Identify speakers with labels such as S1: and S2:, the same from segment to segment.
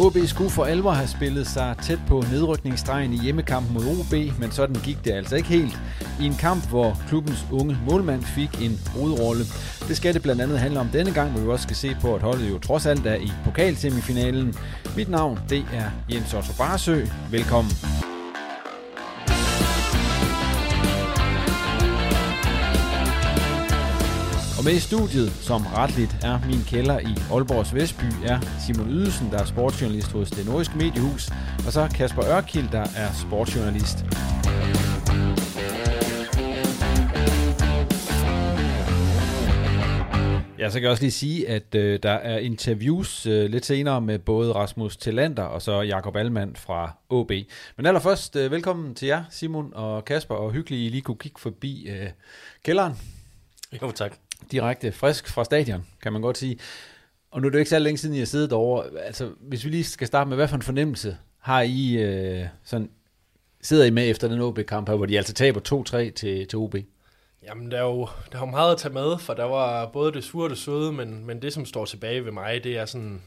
S1: OB skulle for alvor have spillet sig tæt på nedrykningsstregen i hjemmekampen mod OB, men sådan gik det altså ikke helt. I en kamp, hvor klubbens unge målmand fik en hovedrolle. Det skal det blandt andet handle om denne gang, hvor vi også skal se på, at holdet jo trods alt er i pokalsemifinalen. Mit navn, det er Jens Otto Barsø. Velkommen. Med i studiet, som retligt er min kælder i Aalborgs Vestby, er Simon Ydelsen, der er sportsjournalist hos det nordiske mediehus, og så Kasper Ørkild, der er sportsjournalist. Ja, så kan jeg også lige sige, at øh, der er interviews øh, lidt senere med både Rasmus Tillander og så Jakob Almand fra OB. Men allerførst, øh, velkommen til jer, Simon og Kasper, og hyggeligt, I lige kunne kigge forbi øh, kælderen.
S2: Jo, tak.
S1: Direkte frisk fra stadion, kan man godt sige. Og nu er det jo ikke så længe siden, I har siddet derovre. Altså, hvis vi lige skal starte med, hvad for en fornemmelse har I øh, sådan, sidder I med efter den OB-kamp her, hvor de altså taber 2-3 til, til OB?
S2: Jamen, der er, jo, der er jo meget at tage med, for der var både det sure og det søde, men, men det, som står tilbage ved mig, det er sådan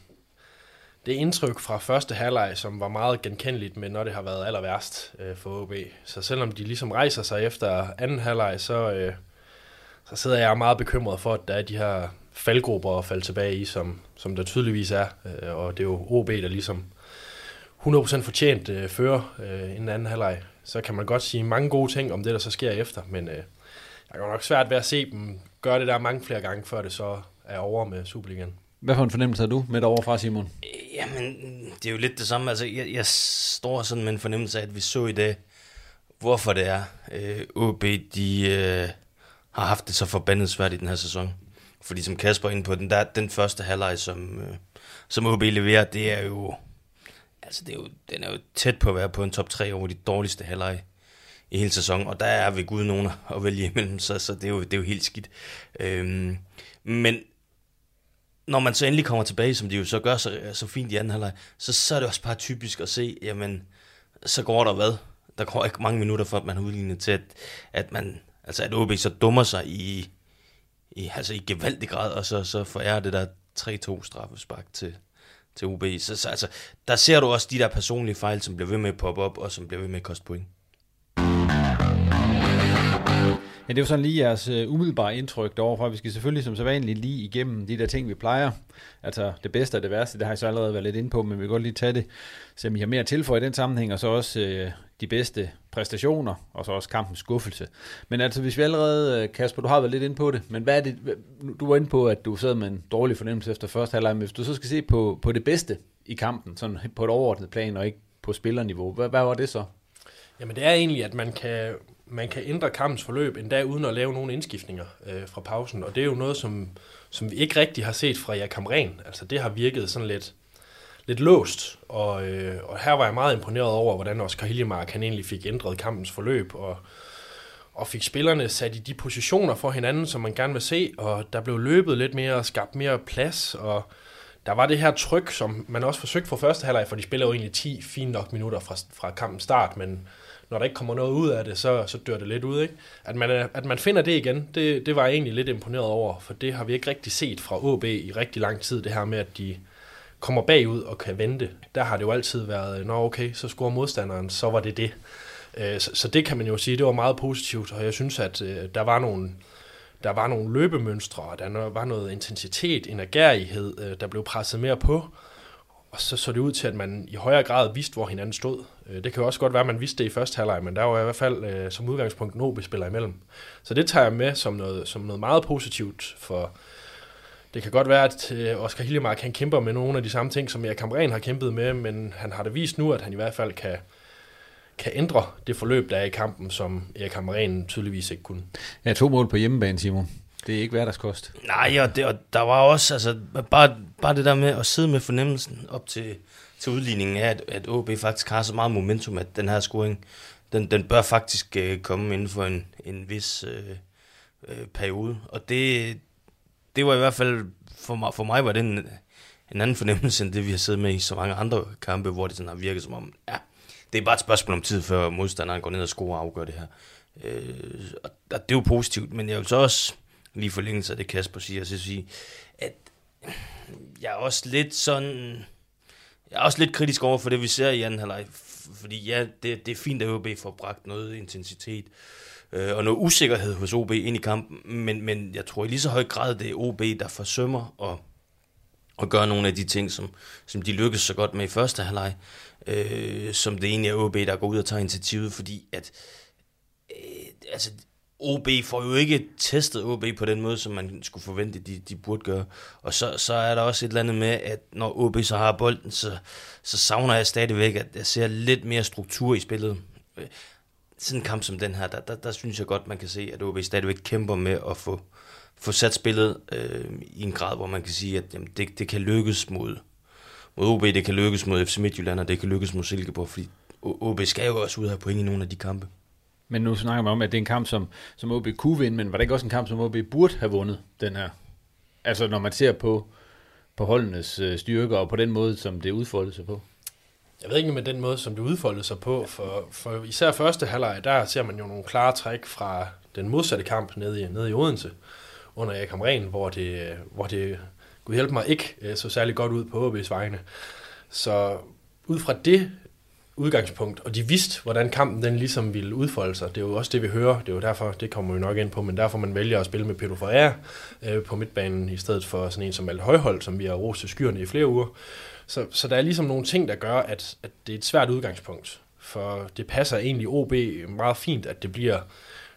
S2: det indtryk fra første halvleg, som var meget genkendeligt, men når det har været aller værst øh, for OB. Så selvom de ligesom rejser sig efter anden halvleg, så, øh, så sidder jeg meget bekymret for, at der er de her faldgrupper at falde tilbage i, som, som der tydeligvis er. Øh, og det er jo OB, der ligesom 100% fortjent øh, fører øh, inden anden halvleg. Så kan man godt sige mange gode ting om det, der så sker efter, men øh, jeg har nok svært ved at se dem gøre det der mange flere gange, før det så er over med Superligaen.
S1: Hvad for en fornemmelse har du med over fra, Simon?
S3: Jamen, det er jo lidt det samme. Altså, jeg, jeg står sådan med en fornemmelse af, at vi så i dag, hvorfor det er. Øh, OB, de øh, har haft det så forbandet svært i den her sæson. Fordi som Kasper ind på, den, der, den første halvleg, som, øh, som OB leverer, det er jo... Altså, det er jo, den er jo tæt på at være på en top 3 over de dårligste halvleg i hele sæsonen, og der er vi gud nogen at vælge imellem, så, så det, er jo, det er jo helt skidt. Øhm, men når man så endelig kommer tilbage, som de jo så gør så, så fint i anden halvleg, så, så er det også bare typisk at se, jamen, så går der hvad? Der går ikke mange minutter, for at man har udlignet til, at, at man, altså at OB så dummer sig i, i, altså i gevaldig grad, og så, så forærer det der 3-2 straffespark til, til OB. Så, så altså, der ser du også de der personlige fejl, som bliver ved med at poppe op, og som bliver ved med at koste point.
S1: Men det er jo sådan lige jeres øh, umiddelbare indtryk derovre. Vi skal selvfølgelig som sædvanligt lige igennem de der ting, vi plejer. Altså det bedste og det værste, det har jeg så allerede været lidt inde på, men vi kan godt lige tage det, så I har mere tilføje i den sammenhæng, og så også øh, de bedste præstationer, og så også kampens skuffelse. Men altså, hvis vi allerede, øh, Kasper, du har været lidt inde på det, men hvad er det, du var inde på, at du sad med en dårlig fornemmelse efter første halvleg, men hvis du så skal se på, på det bedste i kampen, sådan på et overordnet plan, og ikke på spillerniveau, hvad, hvad var det så?
S2: Jamen det er egentlig, at man kan, man kan ændre kampens forløb endda uden at lave nogle indskiftninger øh, fra pausen. Og det er jo noget, som, som vi ikke rigtig har set fra Jakam Ren. Altså det har virket sådan lidt, lidt låst. Og, øh, og her var jeg meget imponeret over, hvordan Oscar Hiljemark han egentlig fik ændret kampens forløb. Og, og fik spillerne sat i de positioner for hinanden, som man gerne vil se. Og der blev løbet lidt mere og skabt mere plads. Og der var det her tryk, som man også forsøgte for første halvleg, for de spiller jo egentlig 10 fine nok minutter fra, fra kampens start, men når der ikke kommer noget ud af det, så, så dør det lidt ud. Ikke? At, man, at man finder det igen, det, det var jeg egentlig lidt imponeret over, for det har vi ikke rigtig set fra OB i rigtig lang tid, det her med, at de kommer bagud og kan vente. Der har det jo altid været, nå okay, så scorer modstanderen, så var det det. Øh, så, så det kan man jo sige, det var meget positivt, og jeg synes, at øh, der var nogle, der var nogle løbemønstre, og der var noget intensitet, energighed, øh, der blev presset mere på, og så så det ud til, at man i højere grad vidste, hvor hinanden stod. Øh, det kan jo også godt være, at man vidste det i første halvleg, men der var i hvert fald øh, som udgangspunkt en OB-spiller imellem. Så det tager jeg med som noget, som noget meget positivt, for det kan godt være, at øh, Oscar Hillemark han kæmper med nogle af de samme ting, som jeg Kamren har kæmpet med, men han har det vist nu, at han i hvert fald kan, kan ændre det forløb, der er i kampen, som Erik Hamren tydeligvis ikke kunne.
S1: Ja, to mål på hjemmebane, Simon. Det er ikke hverdagskost.
S3: Nej, og, det, og der var også, altså, bare, bare det der med at sidde med fornemmelsen op til, til udligningen er, at, at OB faktisk har så meget momentum, at den her scoring, den, den bør faktisk øh, komme inden for en, en vis øh, øh, periode. Og det, det var i hvert fald, for mig, for mig var det en, en anden fornemmelse, end det vi har siddet med i så mange andre kampe, hvor det sådan har virket som om, ja, det er bare et spørgsmål om tid, før modstanderen går ned og scorer og afgør det her. Øh, og det er jo positivt, men jeg vil så også lige forlængelse af det, Kasper siger, så sige, at jeg er også lidt sådan... Jeg er også lidt kritisk over for det, vi ser i anden halvleg. Fordi ja, det, det er fint, at OB får bragt noget intensitet øh, og noget usikkerhed hos OB ind i kampen. Men, men jeg tror i lige så høj grad, det er OB, der forsømmer at, at gøre nogle af de ting, som, som de lykkedes så godt med i første halvleg. Øh, som det egentlig er OB, der går ud og tager initiativet, fordi at øh, altså, OB får jo ikke testet OB på den måde, som man skulle forvente, de, de burde gøre. Og så, så er der også et eller andet med, at når OB så har bolden, så, så savner jeg stadigvæk, at jeg ser lidt mere struktur i spillet. Sådan en kamp som den her, der, der, der synes jeg godt, man kan se, at OB stadigvæk kæmper med at få, få sat spillet øh, i en grad, hvor man kan sige, at jamen, det, det kan lykkes mod, mod OB, det kan lykkes mod FC Midtjylland, og det kan lykkes mod Silkeborg, fordi OB skal jo også ud af point i nogle af de kampe.
S1: Men nu snakker man om, at det er en kamp, som, som OB kunne vinde, men var det ikke også en kamp, som OB burde have vundet, den her? Altså når man ser på, på holdenes øh, styrker, og på den måde, som det udfoldede sig på.
S2: Jeg ved ikke med den måde, som det udfoldede sig på, for, for især første halvleg, der ser man jo nogle klare træk fra den modsatte kamp nede i, nede i Odense, under Erik Hamren, hvor det, hvor det, kunne hjælpe mig, ikke øh, så særlig godt ud på OB's vegne. Så ud fra det udgangspunkt, og de vidste, hvordan kampen den ligesom ville udfolde sig. Det er jo også det, vi hører. Det er jo derfor, det kommer vi nok ind på, men derfor man vælger at spille med Pedro Ferrer øh, på midtbanen, i stedet for sådan en som Malte Højhold, som vi har rost til skyerne i flere uger. Så, så der er ligesom nogle ting, der gør, at, at det er et svært udgangspunkt. For det passer egentlig OB meget fint, at det bliver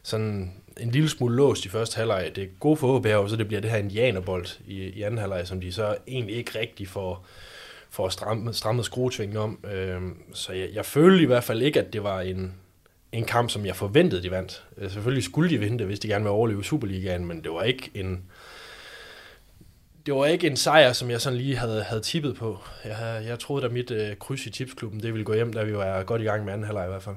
S2: sådan en lille smule låst i første halvleg. Det er gode for OB, og så det bliver det her indianerbold i, i anden halvleg, som de så egentlig ikke rigtig får, for at stramme, stramme skruetvingen om. Øh, så jeg, jeg følte i hvert fald ikke, at det var en, en kamp, som jeg forventede, de vandt. Øh, selvfølgelig skulle de vinde det, hvis de gerne ville overleve Superligaen, men det var ikke en, det var ikke en sejr, som jeg sådan lige havde, havde tippet på. Jeg, jeg troede, at mit øh, kryds i tipsklubben, det ville gå hjem, da vi var godt i gang med anden halvleg i hvert fald.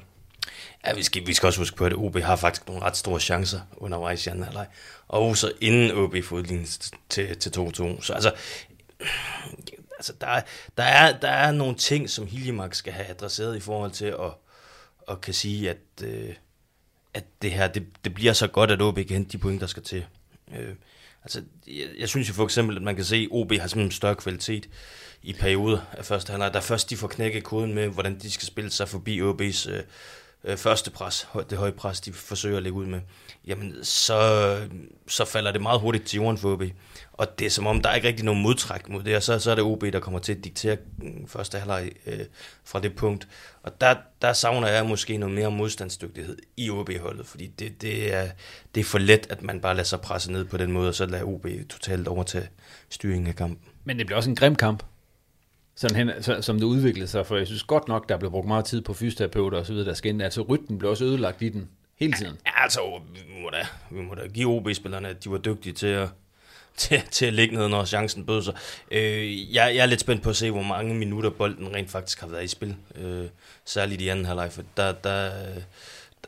S3: Ja, vi skal, vi skal også huske på, at OB har faktisk nogle ret store chancer undervejs i anden halvleg. Og så inden OB får til, til 2-2. Så altså, altså der, der, er, der er nogle ting, som Hiljemark skal have adresseret i forhold til at, at kan sige, at, øh, at det her, det, det bliver så godt, at OB kan hente de point, der skal til. Øh, altså, jeg, jeg synes jo for eksempel, at man kan se, at OB har simpelthen større kvalitet i perioder af første halvleg. Der først de får knækket koden med, hvordan de skal spille sig forbi OB's øh, øh, første pres, det høje pres, de forsøger at lægge ud med, jamen så, så falder det meget hurtigt til jorden for OB. Og det er som om, der er ikke rigtig nogen modtræk mod det, og så, så er det OB, der kommer til at diktere mm, første halvleg øh, fra det punkt. Og der, der savner jeg måske noget mere modstandsdygtighed i OB-holdet, fordi det, det, er, det er for let, at man bare lader sig presse ned på den måde, og så lader OB totalt overtage styringen af kampen.
S1: Men det bliver også en grim kamp. sådan hen, så, som det udviklede sig, for jeg synes godt nok, der blev brugt meget tid på fysioterapeuter og så videre, der skal ind. Altså rytmen blev også ødelagt i den hele tiden.
S3: Ja, altså, vi må da, vi må da give OB-spillerne, at de var dygtige til at, til, til at ligge ned, når chancen bød sig. Øh, jeg, jeg er lidt spændt på at se, hvor mange minutter bolden rent faktisk har været i spil. Øh, særligt i anden halvleg, for der, der,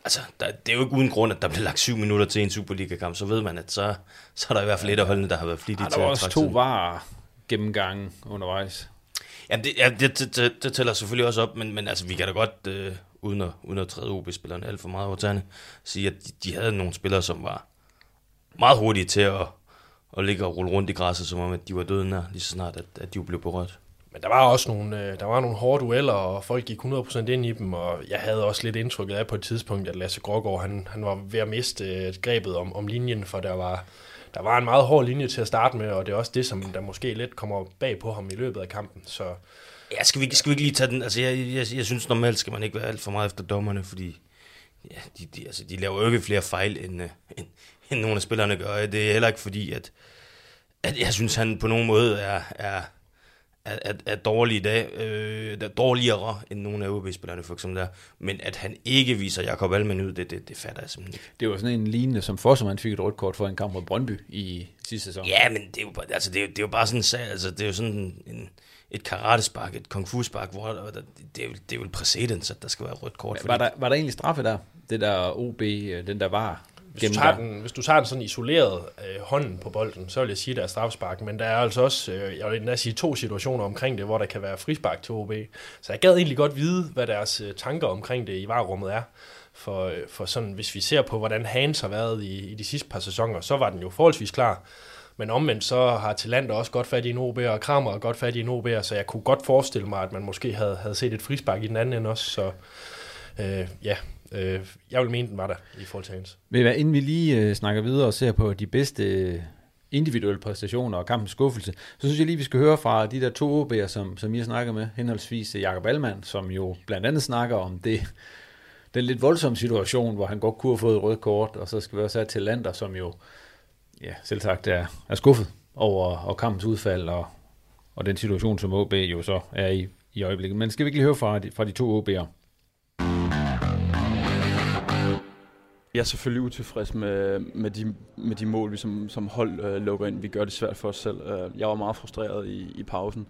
S3: altså, der, det er jo ikke uden grund, at der bliver lagt syv minutter til en Superliga-kamp, så ved man, at så, så er der i hvert fald et af holdene, der har været flittige
S1: Ja,
S3: til
S1: der var
S3: at
S1: også to var gennemgange undervejs.
S3: Jamen, det, ja, det, det, det, det tæller selvfølgelig også op, men, men altså, vi kan da godt, øh, uden, at, uden at træde OB-spillerne alt for meget over tæerne, sige, at de, de havde nogle spillere, som var meget hurtige til at, at ligge og rulle rundt i græsset, som om at de var døde nær, lige så snart, at, at de blev berørt.
S2: Men der var også nogle, øh, der var nogle hårde dueller, og folk gik 100% ind i dem, og jeg havde også lidt indtrykket af på et tidspunkt, at Lasse Grågaard, han, han var ved at miste øh, grebet om, om linjen, for der var, der var en meget hård linje til at starte med, og det er også det, som der måske lidt kommer bag på ham i løbet af kampen. Så
S3: Ja, skal vi, skal vi ikke lige tage den? Altså, jeg, jeg, jeg synes normalt skal man ikke være alt for meget efter dommerne, fordi ja, de, de, altså, de laver jo ikke flere fejl, end, øh, end, end nogle af spillerne gør. Det er heller ikke fordi, at, at jeg synes, han på nogen måde er, er, er, er, er dårlig i dag. Øh, er dårligere end nogle af OB-spillerne, for eksempel der. Men at han ikke viser Jakob Almen ud, det, det, det fatter jeg simpelthen ikke.
S1: Det var sådan en lignende, som Fossermann fik et rødt kort for en kamp mod Brøndby i sidste sæson.
S3: Ja, men det er jo, bare- altså, det er, det er jo bare sådan en sag, altså, det er jo sådan en, et karatespark, et kung fu spark, hvor der, der, det, er jo, det er jo en præcedens, at der skal være rødt kort.
S1: Var der, var der egentlig straffe der? Det der OB, øh, den der var
S2: hvis du, tager den, hvis du tager den sådan isoleret øh, hånden på bolden, så vil jeg sige, at der er strafspark. Men der er altså også, øh, jeg vil endda sige, to situationer omkring det, hvor der kan være frispark til OB. Så jeg gad egentlig godt vide, hvad deres øh, tanker omkring det i varerummet er. For, øh, for sådan, hvis vi ser på, hvordan Hans har været i, i de sidste par sæsoner, så var den jo forholdsvis klar. Men omvendt så har Talander også godt fat i en OB, og Kramer har godt fat i en OB, så jeg kunne godt forestille mig, at man måske havde, havde set et frispark i den anden ende også. Så øh, ja, øh, jeg vil mene, den var der i forhold til Hans.
S1: Ved hvad, inden vi lige øh, snakker videre og ser på de bedste individuelle præstationer og kampens skuffelse, så synes jeg lige, vi skal høre fra de der to OB'er, som, som I har snakket med, henholdsvis øh, Jakob Allmann, som jo blandt andet snakker om det, den lidt voldsomme situation, hvor han godt kunne have fået et rødt kort, og så skal vi også have til Lander, som jo ja, selv sagt er, er skuffet over og kampens udfald og, og den situation, som OB jo så er i i øjeblikket. Men skal vi ikke lige høre fra de, fra de to OB'er?
S4: Jeg er selvfølgelig utilfreds med, med, de, med de mål, vi som, som hold øh, lukker ind. Vi gør det svært for os selv. Øh, jeg var meget frustreret i, i pausen,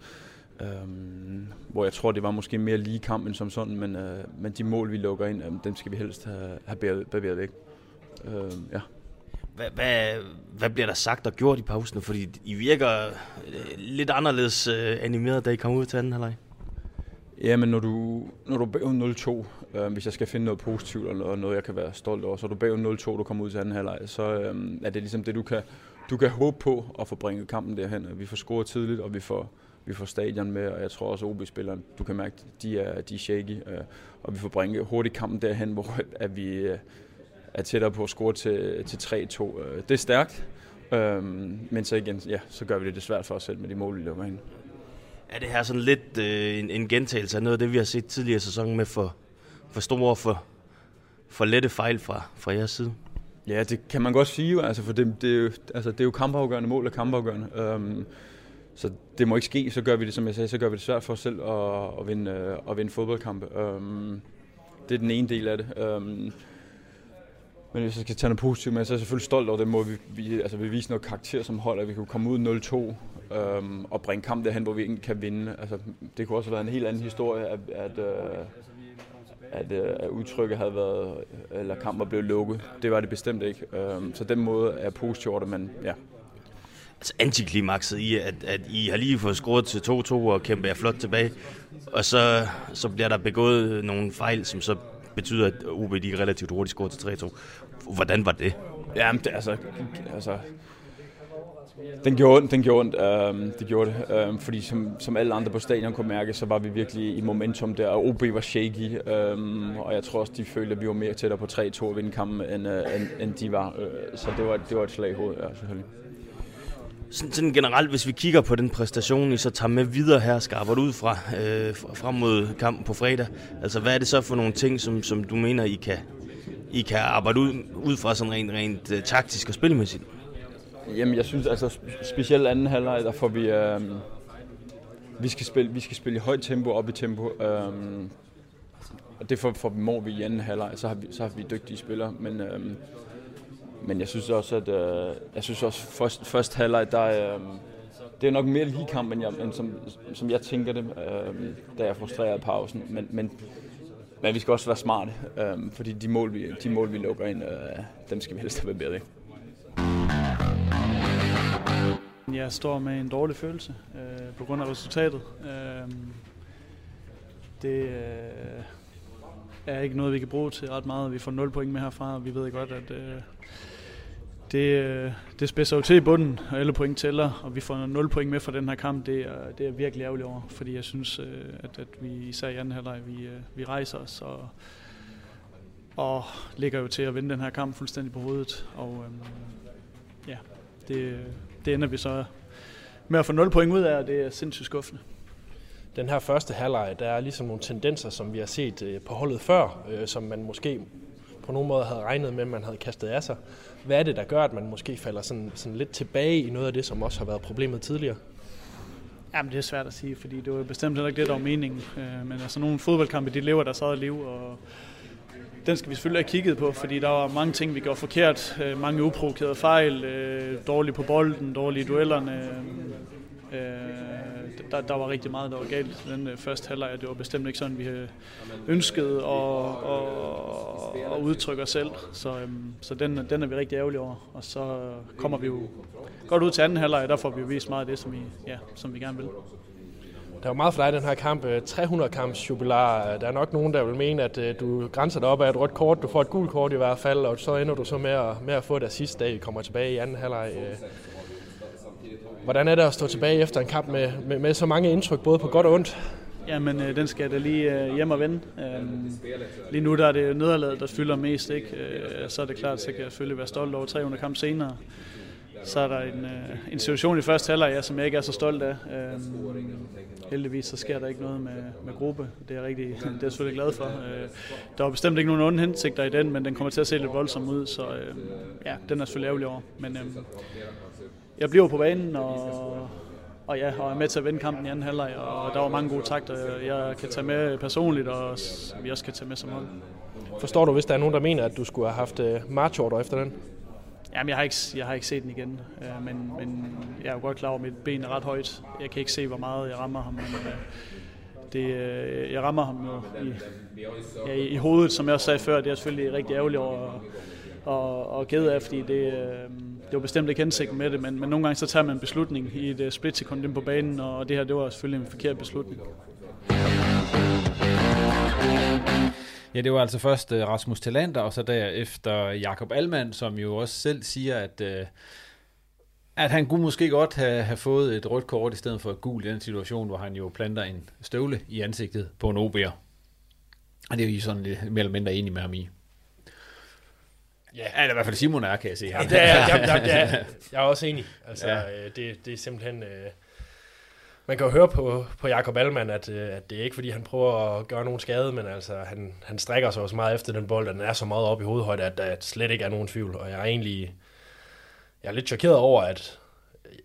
S4: øh, hvor jeg tror, det var måske mere lige kamp end som sådan, men, øh, men de mål, vi lukker ind, øh, dem skal vi helst have, have bevæget væk. Øh, ja.
S3: Hvad, hvad, hvad bliver der sagt og gjort i pausen? Fordi I virker øh, lidt anderledes øh, animeret, da I kom ud til anden halvleg.
S4: Ja, men når du, når du er bagud 0-2, øh, hvis jeg skal finde noget positivt eller noget, jeg kan være stolt over, så er du bagud 0-2, du kommer ud til anden halvleg, så øh, er det ligesom det, du kan, du kan håbe på at få bringet kampen derhen. Vi får scoret tidligt, og vi får, vi får stadion med, og jeg tror også, OB-spillerne, du kan mærke, de er, de er shaky, øh, og vi får bringet hurtigt kampen derhen, hvor at vi øh, er tættere på at score til, til 3-2. Øh, det er stærkt, øh, men så igen, ja, så gør vi det, det svært for os selv med de mål, vi lukker ind.
S3: Er det her sådan lidt øh, en, en gentagelse af noget af det, vi har set tidligere i sæsonen med for, for store og for, for lette fejl fra, fra jeres side?
S4: Ja, det kan man godt sige altså, for det, det, er jo, altså, det er jo kampafgørende mål og kampafgørende. Um, så det må ikke ske, så gør vi det, som jeg sagde, så gør vi det svært for os selv at, at, vinde, at vinde fodboldkampe. Um, det er den ene del af det. Um, men hvis jeg skal tage noget positivt med, så er jeg selvfølgelig stolt over det måde, vi, vi, altså, vi viser noget karakter som hold, at vi kunne komme ud 0-2 øhm, og bringe kamp derhen, hvor vi ikke kan vinde. Altså, det kunne også have været en helt anden historie, at, at, øh, at, øh, at udtrykket havde været, eller kampen var blevet lukket. Det var det bestemt ikke. Øhm, så den måde er positiv over det, men ja.
S3: Altså antiklimakset i, at, at I har lige fået scoret til 2-2 og kæmpe jer flot tilbage, og så, så bliver der begået nogle fejl, som så betyder, at OB de relativt hurtigt scorer til 3-2. Hvordan var det?
S4: Ja, det, altså, altså, den gjorde ondt, den gjorde ondt, øhm, det gjorde det, øhm, fordi som, som alle andre på stadion kunne mærke, så var vi virkelig i momentum der, og OB var shaky, øhm, og jeg tror også, de følte, at vi var mere tættere på 3-2 at vinde kampen, end, øh, end, end de var, øh, så det var, det var et slag i hovedet, ja, selvfølgelig.
S3: Sådan, sådan generelt, hvis vi kigger på den præstation, I så tager med videre her, skarper ud fra, øh, frem mod kampen på fredag. Altså, hvad er det så for nogle ting, som, som du mener, I kan, I kan arbejde ud, ud fra sådan rent, rent øh, taktisk og spilmæssigt?
S4: Jamen, jeg synes altså, specielt anden halvleg, der får vi, øh, vi skal spille, vi skal spille i højt tempo, op i tempo. Øh, og det får, vi mål vi i anden halvleg, så har vi, så har vi dygtige spillere. Men, Øh, men jeg synes også, at øh, jeg synes også først, først halvleg, der øh, det er nok mere lige kamp, end, jeg, end som, som jeg tænker det, øh, da jeg frustrerede pausen. Men, men, men vi skal også være smarte, øh, fordi de mål, vi, de mål, vi lukker ind, øh, dem skal vi helst have bedre i.
S5: Jeg står med en dårlig følelse øh, på grund af resultatet. Øh, det øh, er ikke noget, vi kan bruge til ret meget. Vi får 0 point med herfra, og vi ved godt, at øh, det, øh, det spidser jo til i bunden, og alle point tæller, og vi får 0 point med fra den her kamp. Det er, det er virkelig ærgerlig over, fordi jeg synes, øh, at, at vi især i anden halvleg, vi, øh, vi rejser os og, og ligger jo til at vinde den her kamp fuldstændig på hovedet. Og øhm, ja, det, det ender vi så med at få 0 point ud af, og det er sindssygt skuffende.
S2: Den her første halvleg, der er ligesom nogle tendenser, som vi har set øh, på holdet før, øh, som man måske på nogen måde havde regnet med, at man havde kastet af sig. Hvad er det, der gør, at man måske falder sådan, sådan lidt tilbage i noget af det, som også har været problemet tidligere?
S5: Jamen, det er svært at sige, fordi det var bestemt heller ikke det, der var meningen. Øh, men altså, nogle fodboldkampe, de lever der eget liv, og den skal vi selvfølgelig have kigget på, fordi der var mange ting, vi gjorde forkert. Øh, mange uprovokerede fejl, øh, dårlige på bolden, dårlige duellerne. Øh, der, der var rigtig meget, der var galt i den øh, første halvleg, det var bestemt ikke sådan, vi havde ønsket at, at, at udtrykke os selv. Så, øhm, så den, den er vi rigtig ærgerlige over. Og så kommer vi jo godt ud til anden halvleg, der får vi jo vist meget af det, som vi, ja, som vi gerne vil.
S2: Der er meget for dig den her kamp. Øh, 300 kamps jubilar. Der er nok nogen, der vil mene, at øh, du grænser dig op af et rødt kort. Du får et gult kort i hvert fald, og så ender du så med at, med at få det sidste dag, vi kommer tilbage i anden halvleg. Hvordan er det at stå tilbage efter en kamp med, med, med så mange indtryk, både på godt og ondt?
S5: Jamen, øh, den skal jeg da lige øh, hjem og vende. Øhm, lige nu der er det nederlaget, der fylder mest. Ikke? Øh, så er det klart, så kan jeg selvfølgelig være stolt over 300 kamp senere så er der en, øh, en situation i første halvleg, ja, som jeg ikke er så stolt af. Øhm, heldigvis så sker der ikke noget med, med gruppe. Det er, rigtig, det er jeg selvfølgelig glad for. Øh, der var bestemt ikke nogen onde hensigter i den, men den kommer til at se lidt voldsom ud, så øh, ja, den er selvfølgelig ærgerlig over. Men øh, jeg bliver på banen, og, og ja, og er med til at vinde kampen i anden halvleg, og der var mange gode takter, jeg kan tage med personligt, og vi også kan tage med som hold.
S2: Forstår du, hvis der er nogen, der mener, at du skulle have haft øh, marchorder efter den?
S5: Jamen, jeg har ikke, jeg har ikke set den igen, øh, men, men jeg er jo godt klar over, at mit ben er ret højt. Jeg kan ikke se, hvor meget jeg rammer ham, men øh, det, øh, jeg rammer ham jo i, ja, i, i hovedet, som jeg også sagde før. Det er selvfølgelig rigtig ærgerligt over og, og ked af, fordi det, øh, det var bestemt ikke hensigten med det, men, men nogle gange så tager man en beslutning i et øh, splitsekund ind på banen, og det her det var selvfølgelig en forkert beslutning.
S1: Ja, det var altså først øh, Rasmus Talander, og så derefter Jakob Almand, som jo også selv siger, at, øh, at han kunne måske godt have, have fået et rødt kort i stedet for et gult i den situation, hvor han jo planter en støvle i ansigtet på en OB'er. Og det er jo sådan lidt mere eller mindre enig med ham i. Ja, ja det er i hvert fald Simon er, kan jeg se.
S2: Ja, det er, ja, ja, ja, jeg er også enig. Altså, ja. Øh, det, det er simpelthen... Øh, man kan jo høre på, på Jakob Allmann, at, øh, at det er ikke fordi, han prøver at gøre nogen skade, men altså, han, han strækker sig også meget efter den bold, og den er så meget op i hovedhøjde, at der slet ikke er nogen tvivl. Og jeg er egentlig jeg er lidt chokeret over, at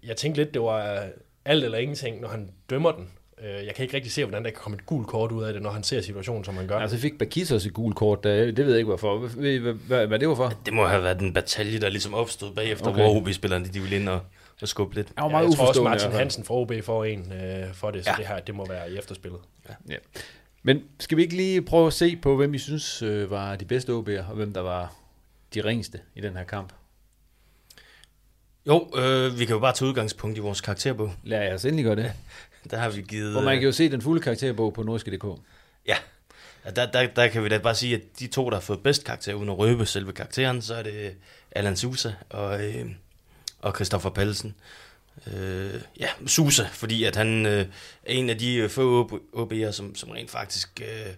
S2: jeg tænkte lidt, det var alt eller ingenting, når han dømmer den. Øh, jeg kan ikke rigtig se, hvordan der kan komme et gult kort ud af det, når han ser situationen, som han gør.
S1: Altså fik Bakis også et gult kort, det ved jeg ikke hvorfor. Hvad, hvad, hvad det var for?
S3: Det må have været den batalje, der ligesom opstod bagefter, okay. hvor OB-spillerne de ville ind og at skubbe lidt.
S2: Jeg, var meget ja, jeg tror også, Martin Hansen fra OB får en øh, for det, så ja. det her det må være i efterspillet. Ja.
S1: ja. Men skal vi ikke lige prøve at se på, hvem I synes øh, var de bedste OB'er, og hvem der var de ringeste i den her kamp?
S3: Jo, øh, vi kan jo bare tage udgangspunkt i vores karakterbog.
S1: Lad os endelig gøre det.
S3: Der har vi givet...
S1: Hvor man kan jo se den fulde karakterbog på norske.dk.
S3: Ja, der, der, der kan vi da bare sige, at de to, der har fået bedst karakter, uden at røbe selve karakteren, så er det Allan Sousa og, øh, og Christoffer Pallesen. Øh, ja, Sousa, fordi at han øh, er en af de få OB'er, som, som rent faktisk... Øh,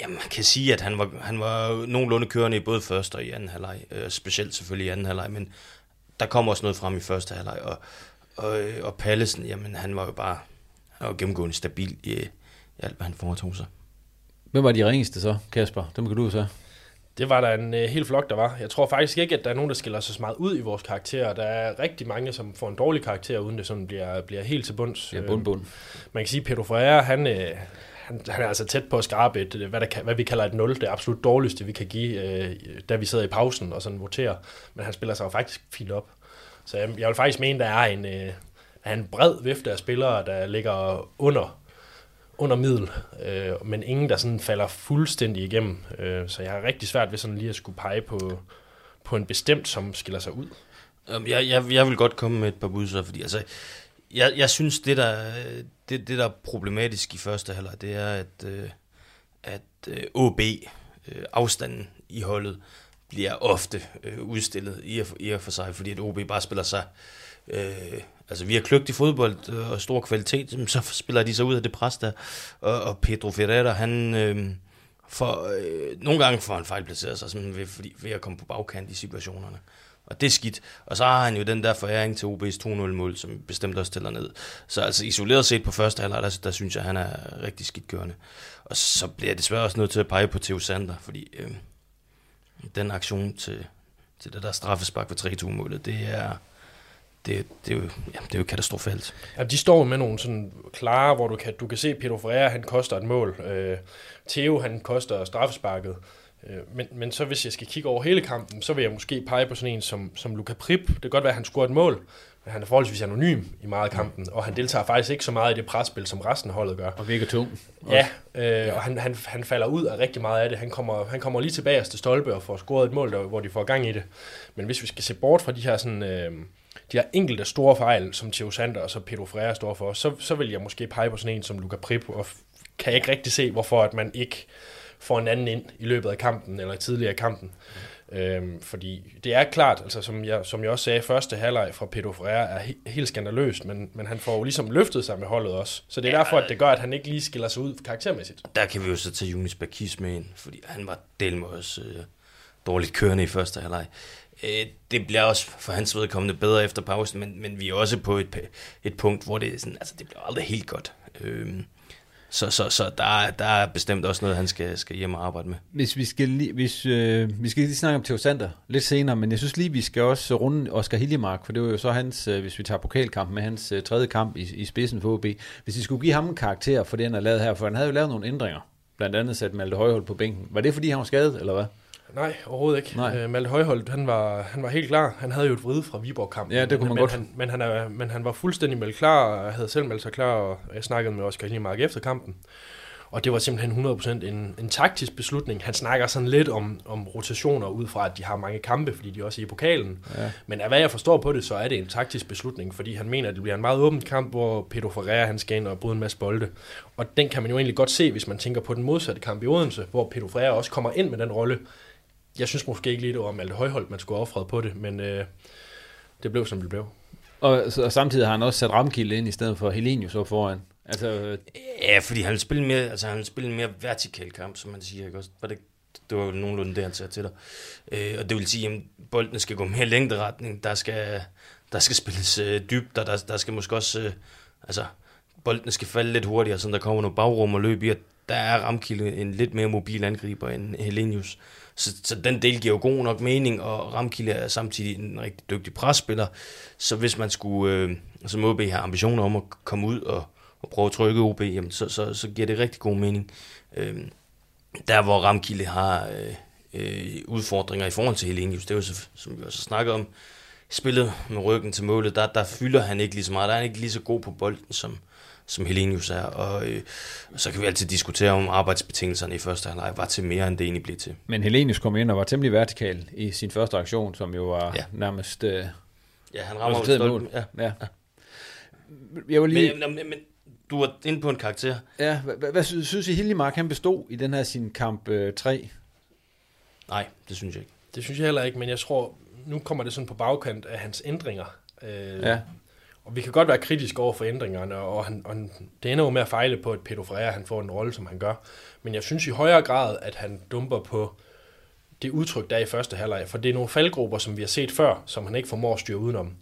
S3: ja, man kan sige, at han var, han var nogenlunde kørende i både første og i anden halvleg. Øh, specielt selvfølgelig i anden halvleg, men der kom også noget frem i første halvleg. Og, og, og Pallesen, jamen han var jo bare han var gennemgående stabil i, i alt, hvad han foretog sig.
S1: Hvem var de ringeste så, Kasper? Dem kan du så.
S2: Det var der en øh, hel flok, der var. Jeg tror faktisk ikke, at der er nogen, der skiller sig så meget ud i vores karakterer. Der er rigtig mange, som får en dårlig karakter, uden det sådan bliver, bliver helt til bunds.
S1: Ja, bund, bund.
S2: Man kan sige, at Pedro Ferreira, han, øh, han, han er altså tæt på at skrabe et, hvad, der hvad vi kalder et 0. Det absolut dårligste, vi kan give, øh, da vi sidder i pausen og sådan voterer. Men han spiller sig jo faktisk fint op. Så jeg, jeg vil faktisk mene, der er en, øh, er en bred vifte af spillere, der ligger under under middel, øh, men ingen, der sådan falder fuldstændig igennem. Øh, så jeg har rigtig svært ved sådan lige at skulle pege på, på en bestemt, som skiller sig ud.
S3: Øhm, jeg, jeg, jeg vil godt komme med et par bud så, fordi altså, jeg, jeg synes, det der, det, det der er problematisk i første halvleg, det er, at, øh, at øh, OB, øh, afstanden i holdet, bliver ofte øh, udstillet i og, for, i og for sig, fordi at OB bare spiller sig øh, altså vi har kløgt i fodbold øh, og stor kvalitet, så spiller de sig ud af det pres der. Og, og Pedro Ferreira, han øh, for, øh, nogle gange får han fejlplaceret sig simpelthen ved, fordi, ved at komme på bagkant i situationerne. Og det er skidt. Og så har han jo den der foræring til OB's 2-0-mål, som bestemt også tæller ned. Så altså isoleret set på første halvleg, der, der synes jeg, han er rigtig skidt kørende. Og så bliver jeg desværre også nødt til at pege på Theo Sander, fordi øh, den aktion til, til det der straffespark ved 3-2-målet, det er, det, det, er jo, ja, det er jo katastrofalt.
S2: Ja, de står med nogle sådan klare, hvor du kan, du kan se, Pedro Ferreira, han koster et mål. Øh, Theo, han koster straffesparket. Øh, men, men så hvis jeg skal kigge over hele kampen, så vil jeg måske pege på sådan en som, som Luca Prip. Det kan godt være, at han scorer et mål, han er forholdsvis anonym i meget af kampen, og han deltager faktisk ikke så meget i det presspil, som resten af holdet gør.
S1: Og virker tung.
S2: Ja, øh, og han, han, han falder ud af rigtig meget af det. Han kommer, han kommer lige tilbage til stolpe og får scoret et mål, der, hvor de får gang i det. Men hvis vi skal se bort fra de her sådan... Øh, de her enkelte store fejl, som Theo Sander og så Pedro Freire står for, så, så vil jeg måske pege på sådan en som Luca Prip, og kan ikke rigtig se, hvorfor at man ikke får en anden ind i løbet af kampen, eller tidligere i kampen. Mm. Øhm, fordi det er klart, altså som jeg, som jeg også sagde, første halvleg fra Pedro Ferreira er he- helt skandaløst, men, men han får jo ligesom løftet sig med holdet også. Så det er ja, derfor, at det gør, at han ikke lige skiller sig ud karaktermæssigt.
S3: Der kan vi jo så tage Junis Bakis med ind, fordi han var del med os øh, dårligt kørende i første halvleg. Øh, det bliver også for hans vedkommende bedre efter pausen, men, men vi er også på et, et punkt, hvor det, er sådan, altså, det bliver aldrig helt godt. Øh, så, så, så der, der er bestemt også noget, han skal, skal hjem og arbejde med.
S1: Hvis vi skal lige, hvis, øh, vi skal lige snakke om Theo Sander lidt senere, men jeg synes lige, vi skal også runde Oscar Hiljemark, for det var jo så hans, øh, hvis vi tager pokalkampen med hans øh, tredje kamp i, i spidsen for OB. Hvis vi skulle give ham en karakter for det, han har lavet her, for han havde jo lavet nogle ændringer, blandt andet sat Malte Højhold på bænken. Var det, fordi han var skadet, eller hvad?
S2: Nej, overhovedet ikke. Nej. Øh, Malte Højholdt, han var, han var helt klar. Han havde jo et vride fra Viborg-kampen.
S1: Ja, det kunne man
S2: men,
S1: godt.
S2: Han, men, han er, men han var fuldstændig meldt klar, og havde selv meldt sig klar, og jeg snakkede med Oscar Hiljemark efter kampen. Og det var simpelthen 100% en, en taktisk beslutning. Han snakker sådan lidt om, om rotationer ud fra, at de har mange kampe, fordi de også er i pokalen. Ja. Men af hvad jeg forstår på det, så er det en taktisk beslutning, fordi han mener, at det bliver en meget åben kamp, hvor Pedro Ferreira han skal ind og bryde en masse bolde. Og den kan man jo egentlig godt se, hvis man tænker på den modsatte kamp i Odense, hvor Pedro Ferreira også kommer ind med den rolle. Jeg synes måske ikke lige, det var Malte Højholdt, man skulle offre på det, men øh, det blev, som det blev.
S1: Og, og samtidig har han også sat Ramkilde ind i stedet for Helenius op foran. Altså,
S3: ja, fordi han vil spille mere, altså han vil spille en mere vertikal kamp, som man siger, ikke også? Var det, det var jo nogenlunde det, han sagde til dig. Øh, og det vil sige, at bolden skal gå mere længderetning, der skal, der skal spilles øh, dybt, og der, der skal måske også, øh, altså, bolden skal falde lidt hurtigere, så der kommer noget bagrum og løb i, at der er Ramkilde en lidt mere mobil angriber end Helenius. Så, så den del giver jo god nok mening, og Ramkilde er samtidig en rigtig dygtig presspiller. Så hvis man skulle, øh, som OB har ambitioner om at komme ud og, og prøve at trykke OB, jamen så, så, så giver det rigtig god mening. Øh, der hvor Ramkilde har øh, øh, udfordringer i forhold til Helenius, det er jo så, som vi også snakker om, spillet med ryggen til målet, der, der fylder han ikke lige så meget. Der er han ikke lige så god på bolden, som, som Helenius er. Og øh, så kan vi altid diskutere, om arbejdsbetingelserne i første halvleg var til mere, end det egentlig blev til.
S1: Men Helenius kom ind og var temmelig vertikal i sin første aktion, som jo var ja. nærmest... Øh,
S3: ja, han rammer jo
S1: mål. Ja. ja. Jeg var lige...
S3: Men, men, men du er inde på en karakter.
S1: Ja, hvad, hvad synes, synes I, Hiljemark han bestod i den her sin kamp øh, 3?
S3: Nej, det synes jeg ikke.
S2: Det synes jeg heller ikke, men jeg tror, nu kommer det sådan på bagkant af hans ændringer. Øh, ja. Og vi kan godt være kritiske over for ændringerne, og, han, og det ender jo med at fejle på, at Pedro Freire han får en rolle, som han gør. Men jeg synes i højere grad, at han dumper på det udtryk, der er i første halvleg. For det er nogle faldgrupper, som vi har set før, som han ikke formår at styre udenom.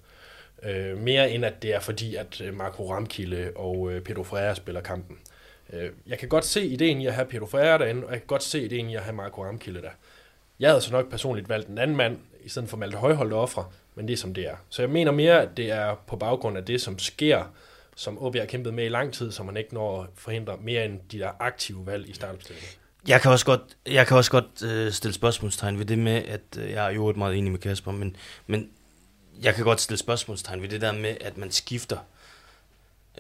S2: Øh, mere end at det er fordi, at øh, Marco Ramkilde og øh, Pedro Freire spiller kampen. Øh, jeg kan godt se ideen i at have Pedro Freire derinde, og jeg kan godt se ideen i at have Marco Ramkilde der. Jeg havde så nok personligt valgt en anden mand, i stedet for Malte Højholdt ofre, men det er som det er. Så jeg mener mere, at det er på baggrund af det, som sker, som OB har kæmpet med i lang tid, som man ikke når at forhindre mere end de der aktive valg i startopstillingen.
S3: Jeg kan også godt, jeg kan også godt øh, stille spørgsmålstegn ved det med, at øh, jeg er jo et meget enig med Kasper, men, men jeg kan godt stille spørgsmålstegn ved det der med, at man skifter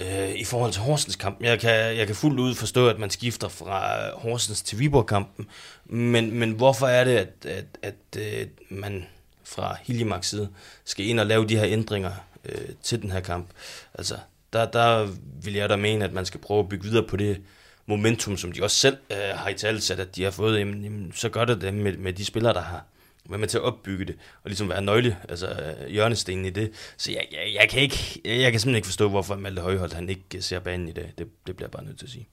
S3: øh, i forhold til Horsens kamp. Jeg kan, jeg kan fuldt ud forstå, at man skifter fra øh, Horsens til Viborg-kampen, men, men hvorfor er det, at, at, at øh, man fra Hiljemarks side skal ind og lave de her ændringer øh, til den her kamp? Altså, der, der vil jeg da mene, at man skal prøve at bygge videre på det momentum, som de også selv øh, har i talsat, at de har fået, jamen, jamen, så gør det det med, med de spillere, der har været med til at opbygge det, og ligesom være nøgle, altså øh, hjørnestenen i det. Så jeg, jeg, jeg, kan ikke, jeg kan simpelthen ikke forstå, hvorfor Malte Højholdt, han ikke øh, ser banen i dag. Det, det bliver jeg bare nødt til at sige.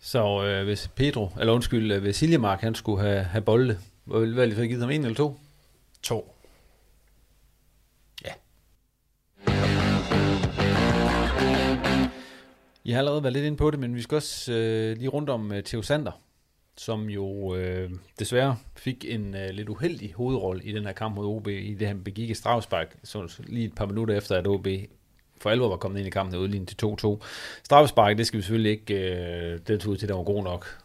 S1: Så øh, hvis Pedro, eller undskyld, øh, hvis Hiljemark, han skulle have, have bolde, hvad ville du have givet ham en eller to?
S2: To.
S1: I har allerede været lidt inde på det, men vi skal også øh, lige rundt om øh, Theo Sander, som jo øh, desværre fik en øh, lidt uheldig hovedrolle i den her kamp mod OB, i det han begik i Strafspark, så lige et par minutter efter, at OB for alvor var kommet ind i kampen og udlignet til 2-2. Straffespark, det skal vi selvfølgelig ikke øh, den ud til, der var god nok.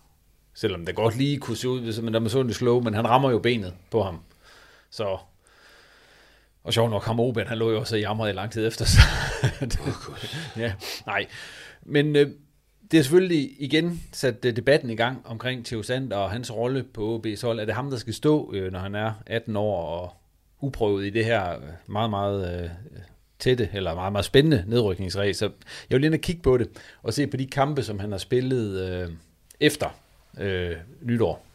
S1: Selvom det godt lige kunne se ud, men der man så det slow, men han rammer jo benet på ham. Så og sjovt nok, ham Oben, han lå jo også i jamret i lang tid efter. Så
S3: oh,
S1: ja, nej. Men øh, det er selvfølgelig igen sat øh, debatten i gang omkring Theo Sand og hans rolle på OB's hold. Er det ham, der skal stå, øh, når han er 18 år og uprøvet i det her øh, meget, meget øh, tætte, eller meget, meget spændende nedrykningsræs. Så jeg vil lige kigge på det, og se på de kampe, som han har spillet øh, efter øh, nytår.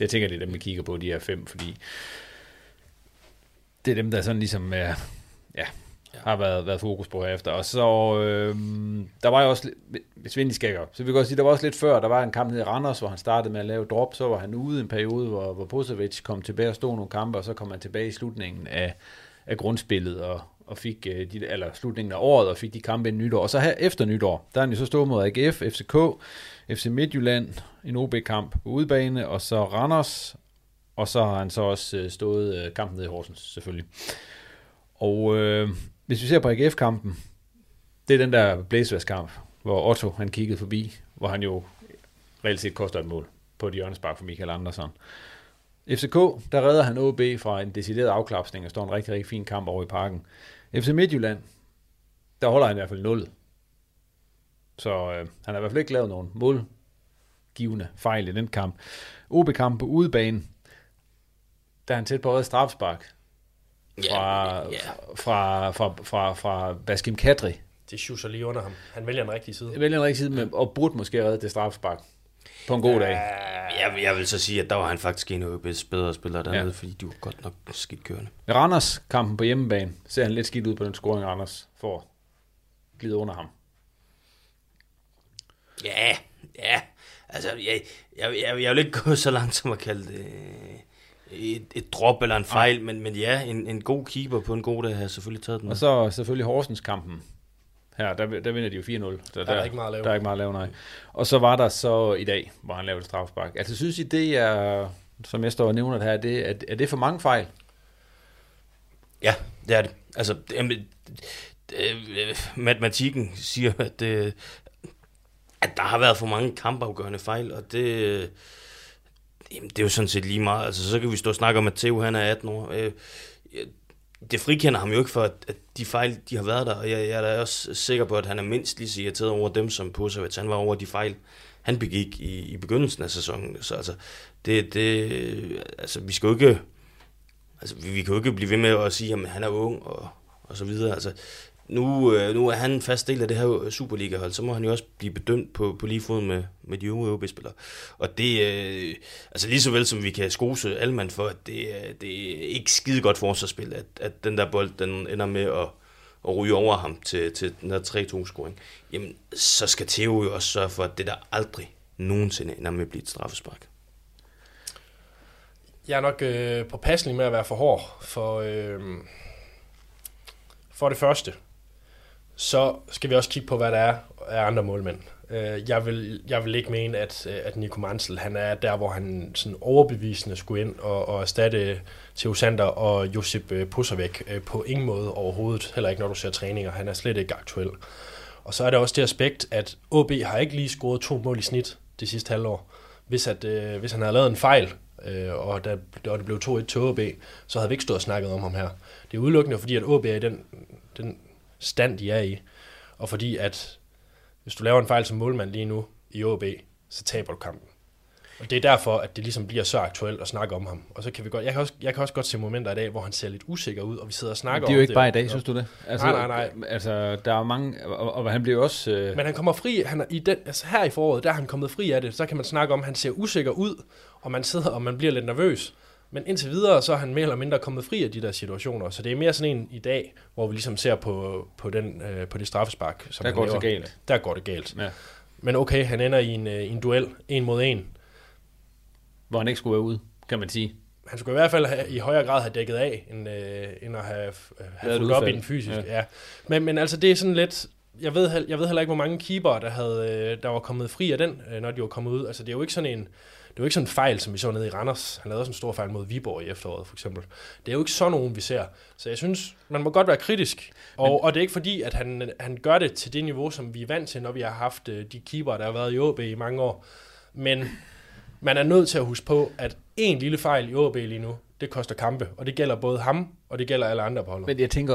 S1: Jeg tænker, det er dem, vi kigger på, de her fem, fordi det er dem, der sådan ligesom er, ja, har været, været fokus på herefter. Og så, øh, der var jo også, hvis vi skal gøre, så vi kan godt sige, der var også lidt før, der var en kamp nede i Randers, hvor han startede med at lave drop, så var han ude en periode, hvor, hvor Posevic kom tilbage og stod nogle kampe, og så kom han tilbage i slutningen af, af grundspillet, og, og fik øh, de, eller slutningen af året, og fik de kampe i nytår. Og så her efter nytår, der er han jo så stået mod AGF, FCK, FC Midtjylland, en OB-kamp på udebane, og så Randers, og så har han så også øh, stået øh, kampen nede i Horsens, selvfølgelig. Og øh, hvis vi ser på AGF-kampen, det er den der blæsværskamp, hvor Otto han kiggede forbi, hvor han jo reelt set koster et mål på et hjørnespark for Michael Andersen. FCK, der redder han OB fra en decideret afklapsning og står en rigtig, rigtig fin kamp over i parken. FC Midtjylland, der holder han i hvert fald 0. Så øh, han har i hvert fald ikke lavet nogen målgivende fejl i den kamp. OB-kamp på udebane, der er han tæt på at strafspark fra, yeah, yeah. fra, fra, fra, fra Baskim Kadri.
S2: Det schusser lige under ham. Han vælger en rigtig side. Han
S1: vælger en rigtig side, med, og burde måske redde det strafspark på en god ja, dag.
S3: Jeg, jeg vil så sige, at der var han faktisk en af bedre spillere dernede, ja. fordi de var godt nok skidt kørende.
S1: Randers kampen på hjemmebane ser han lidt skidt ud på den scoring, Randers får glide under ham.
S3: Ja, ja. Altså, jeg, jeg, jeg, jeg vil ikke gå så langt som at kalde det et, et drop eller en fejl, ja. men, men ja, en, en god keeper på en god dag har selvfølgelig taget den.
S1: Og så selvfølgelig Horsens kampen. Her, der, der vinder de jo 4-0.
S2: Der, der, der, er ikke meget at lave.
S1: Der er ikke meget at lave, nej. Og så var der så i dag, hvor han lavede strafspark. Altså synes I, det er, som jeg står og nævner det her, det, er, er det for mange fejl?
S3: Ja, det er det. Altså, det, det, matematikken siger, at, det, at der har været for mange kampafgørende fejl, og det, Jamen, det er jo sådan set lige meget. Altså, så kan vi stå og snakke om, at Theo han er 18 år. Øh, det frikender ham jo ikke for, at, de fejl, de har været der, og jeg, jeg er da også sikker på, at han er mindst lige så irriteret over dem, som Pusovic. Han var over de fejl, han begik i, i begyndelsen af sæsonen. Så altså, det, det, altså, vi skal jo ikke, altså, vi, vi kan jo ikke blive ved med at sige, at han er ung og, og så videre. Altså, nu, øh, nu er han en fast del af det her Superliga-hold, så må han jo også blive bedømt på, på lige fod med, med de øvrige OB-spillere. Og det, øh, altså lige så vel som vi kan skose Alman for, at det, øh, det er ikke skide godt forsvarsspil, at, at den der bold, den ender med at, at ryge over ham til, til den her 3-2-scoring, jamen så skal Theo jo også sørge for, at det der aldrig nogensinde ender med at blive et straffespark.
S2: Jeg er nok øh, påpasselig med at være for hård, for, øh, for det første, så skal vi også kigge på, hvad der er af andre målmænd. Øh, jeg, vil, jeg vil ikke mene, at, øh, at Nico Mansel han er der, hvor han sådan overbevisende skulle ind og, og erstatte Theo Sander og Josip øh, Pusservæk øh, på ingen måde overhovedet. Heller ikke, når du ser træninger. Han er slet ikke aktuel. Og så er der også det aspekt, at OB har ikke lige scoret to mål i snit det sidste halvår. Hvis, at, øh, hvis han havde lavet en fejl, øh, og, der, og det blev 2-1 til OB, så havde vi ikke stået og snakket om ham her. Det er udelukkende fordi, at OB er i den, den stand, de er i. Og fordi, at hvis du laver en fejl som målmand lige nu i OB, så taber du kampen. Og det er derfor, at det ligesom bliver så aktuelt at snakke om ham. Og så kan vi godt, jeg kan også, jeg kan også godt se momenter i dag, hvor han ser lidt usikker ud, og vi sidder og snakker om
S1: det. Det er jo ikke
S2: det,
S1: bare i dag, synes du det?
S2: Altså, nej, nej, nej.
S1: Altså, der er mange, og, og han bliver også... Øh...
S2: Men han kommer fri, han er, i den, altså her i foråret, der er han kommet fri af det, så kan man snakke om, at han ser usikker ud, og man sidder, og man bliver lidt nervøs. Men indtil videre, så er han mere eller mindre kommet fri af de der situationer. Så det er mere sådan en i dag, hvor vi ligesom ser på, på, den, øh, på det straffespark. Som
S1: der går laver. det galt.
S2: Der går det galt. Ja. Men okay, han ender i en, øh, en duel, en mod en.
S1: Hvor han ikke skulle være ude, kan man sige.
S2: Han skulle i hvert fald have, i højere grad have dækket af, end, øh, end at have, have fulgt op i den fysiske. Ja. Ja. Men, men altså, det er sådan lidt... Jeg ved, jeg ved heller ikke, hvor mange keeper, der, havde, øh, der var kommet fri af den, øh, når de var kommet ud. Altså, det er jo ikke sådan en det er jo ikke sådan en fejl, som vi så nede i Randers. Han lavede også en stor fejl mod Viborg i efteråret, for eksempel. Det er jo ikke sådan nogen, vi ser. Så jeg synes, man må godt være kritisk. Og, Men, og det er ikke fordi, at han, han gør det til det niveau, som vi er vant til, når vi har haft øh, de keeper, der har været i OB i mange år. Men man er nødt til at huske på, at en lille fejl i OB lige nu, det koster kampe. Og det gælder både ham, og det gælder alle andre på holdet.
S1: Men jeg tænker...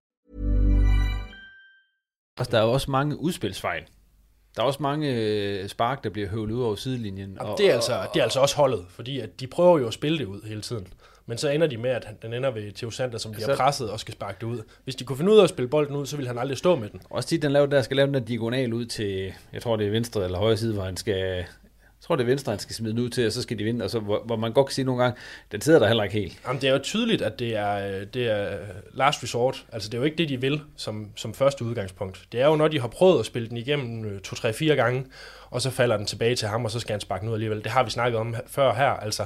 S1: Der er også mange udspilsfejl. Der er også mange øh, spark, der bliver høvlet ud over sidelinjen.
S2: Og, og det, er altså, det er altså også holdet, fordi at de prøver jo at spille det ud hele tiden. Men så ender de med, at den ender ved Theo Sander, som bliver så... presset og skal sparke det ud. Hvis de kunne finde ud af at spille bolden ud, så ville han aldrig stå med den.
S1: Også tit, den laver, der skal lave den der diagonal ud til, jeg tror det er venstre eller højre side, hvor han skal jeg tror, det er venstre, han skal smide den ud til, og så skal de vinde. Og så, hvor, hvor man godt kan sige nogle gange, den sidder der heller ikke helt.
S2: Jamen, det er jo tydeligt, at det er, det er last resort. Altså, det er jo ikke det, de vil som, som første udgangspunkt. Det er jo, når de har prøvet at spille den igennem 2-3-4 øh, gange, og så falder den tilbage til ham, og så skal han sparke den ud alligevel. Det har vi snakket om før her. Altså,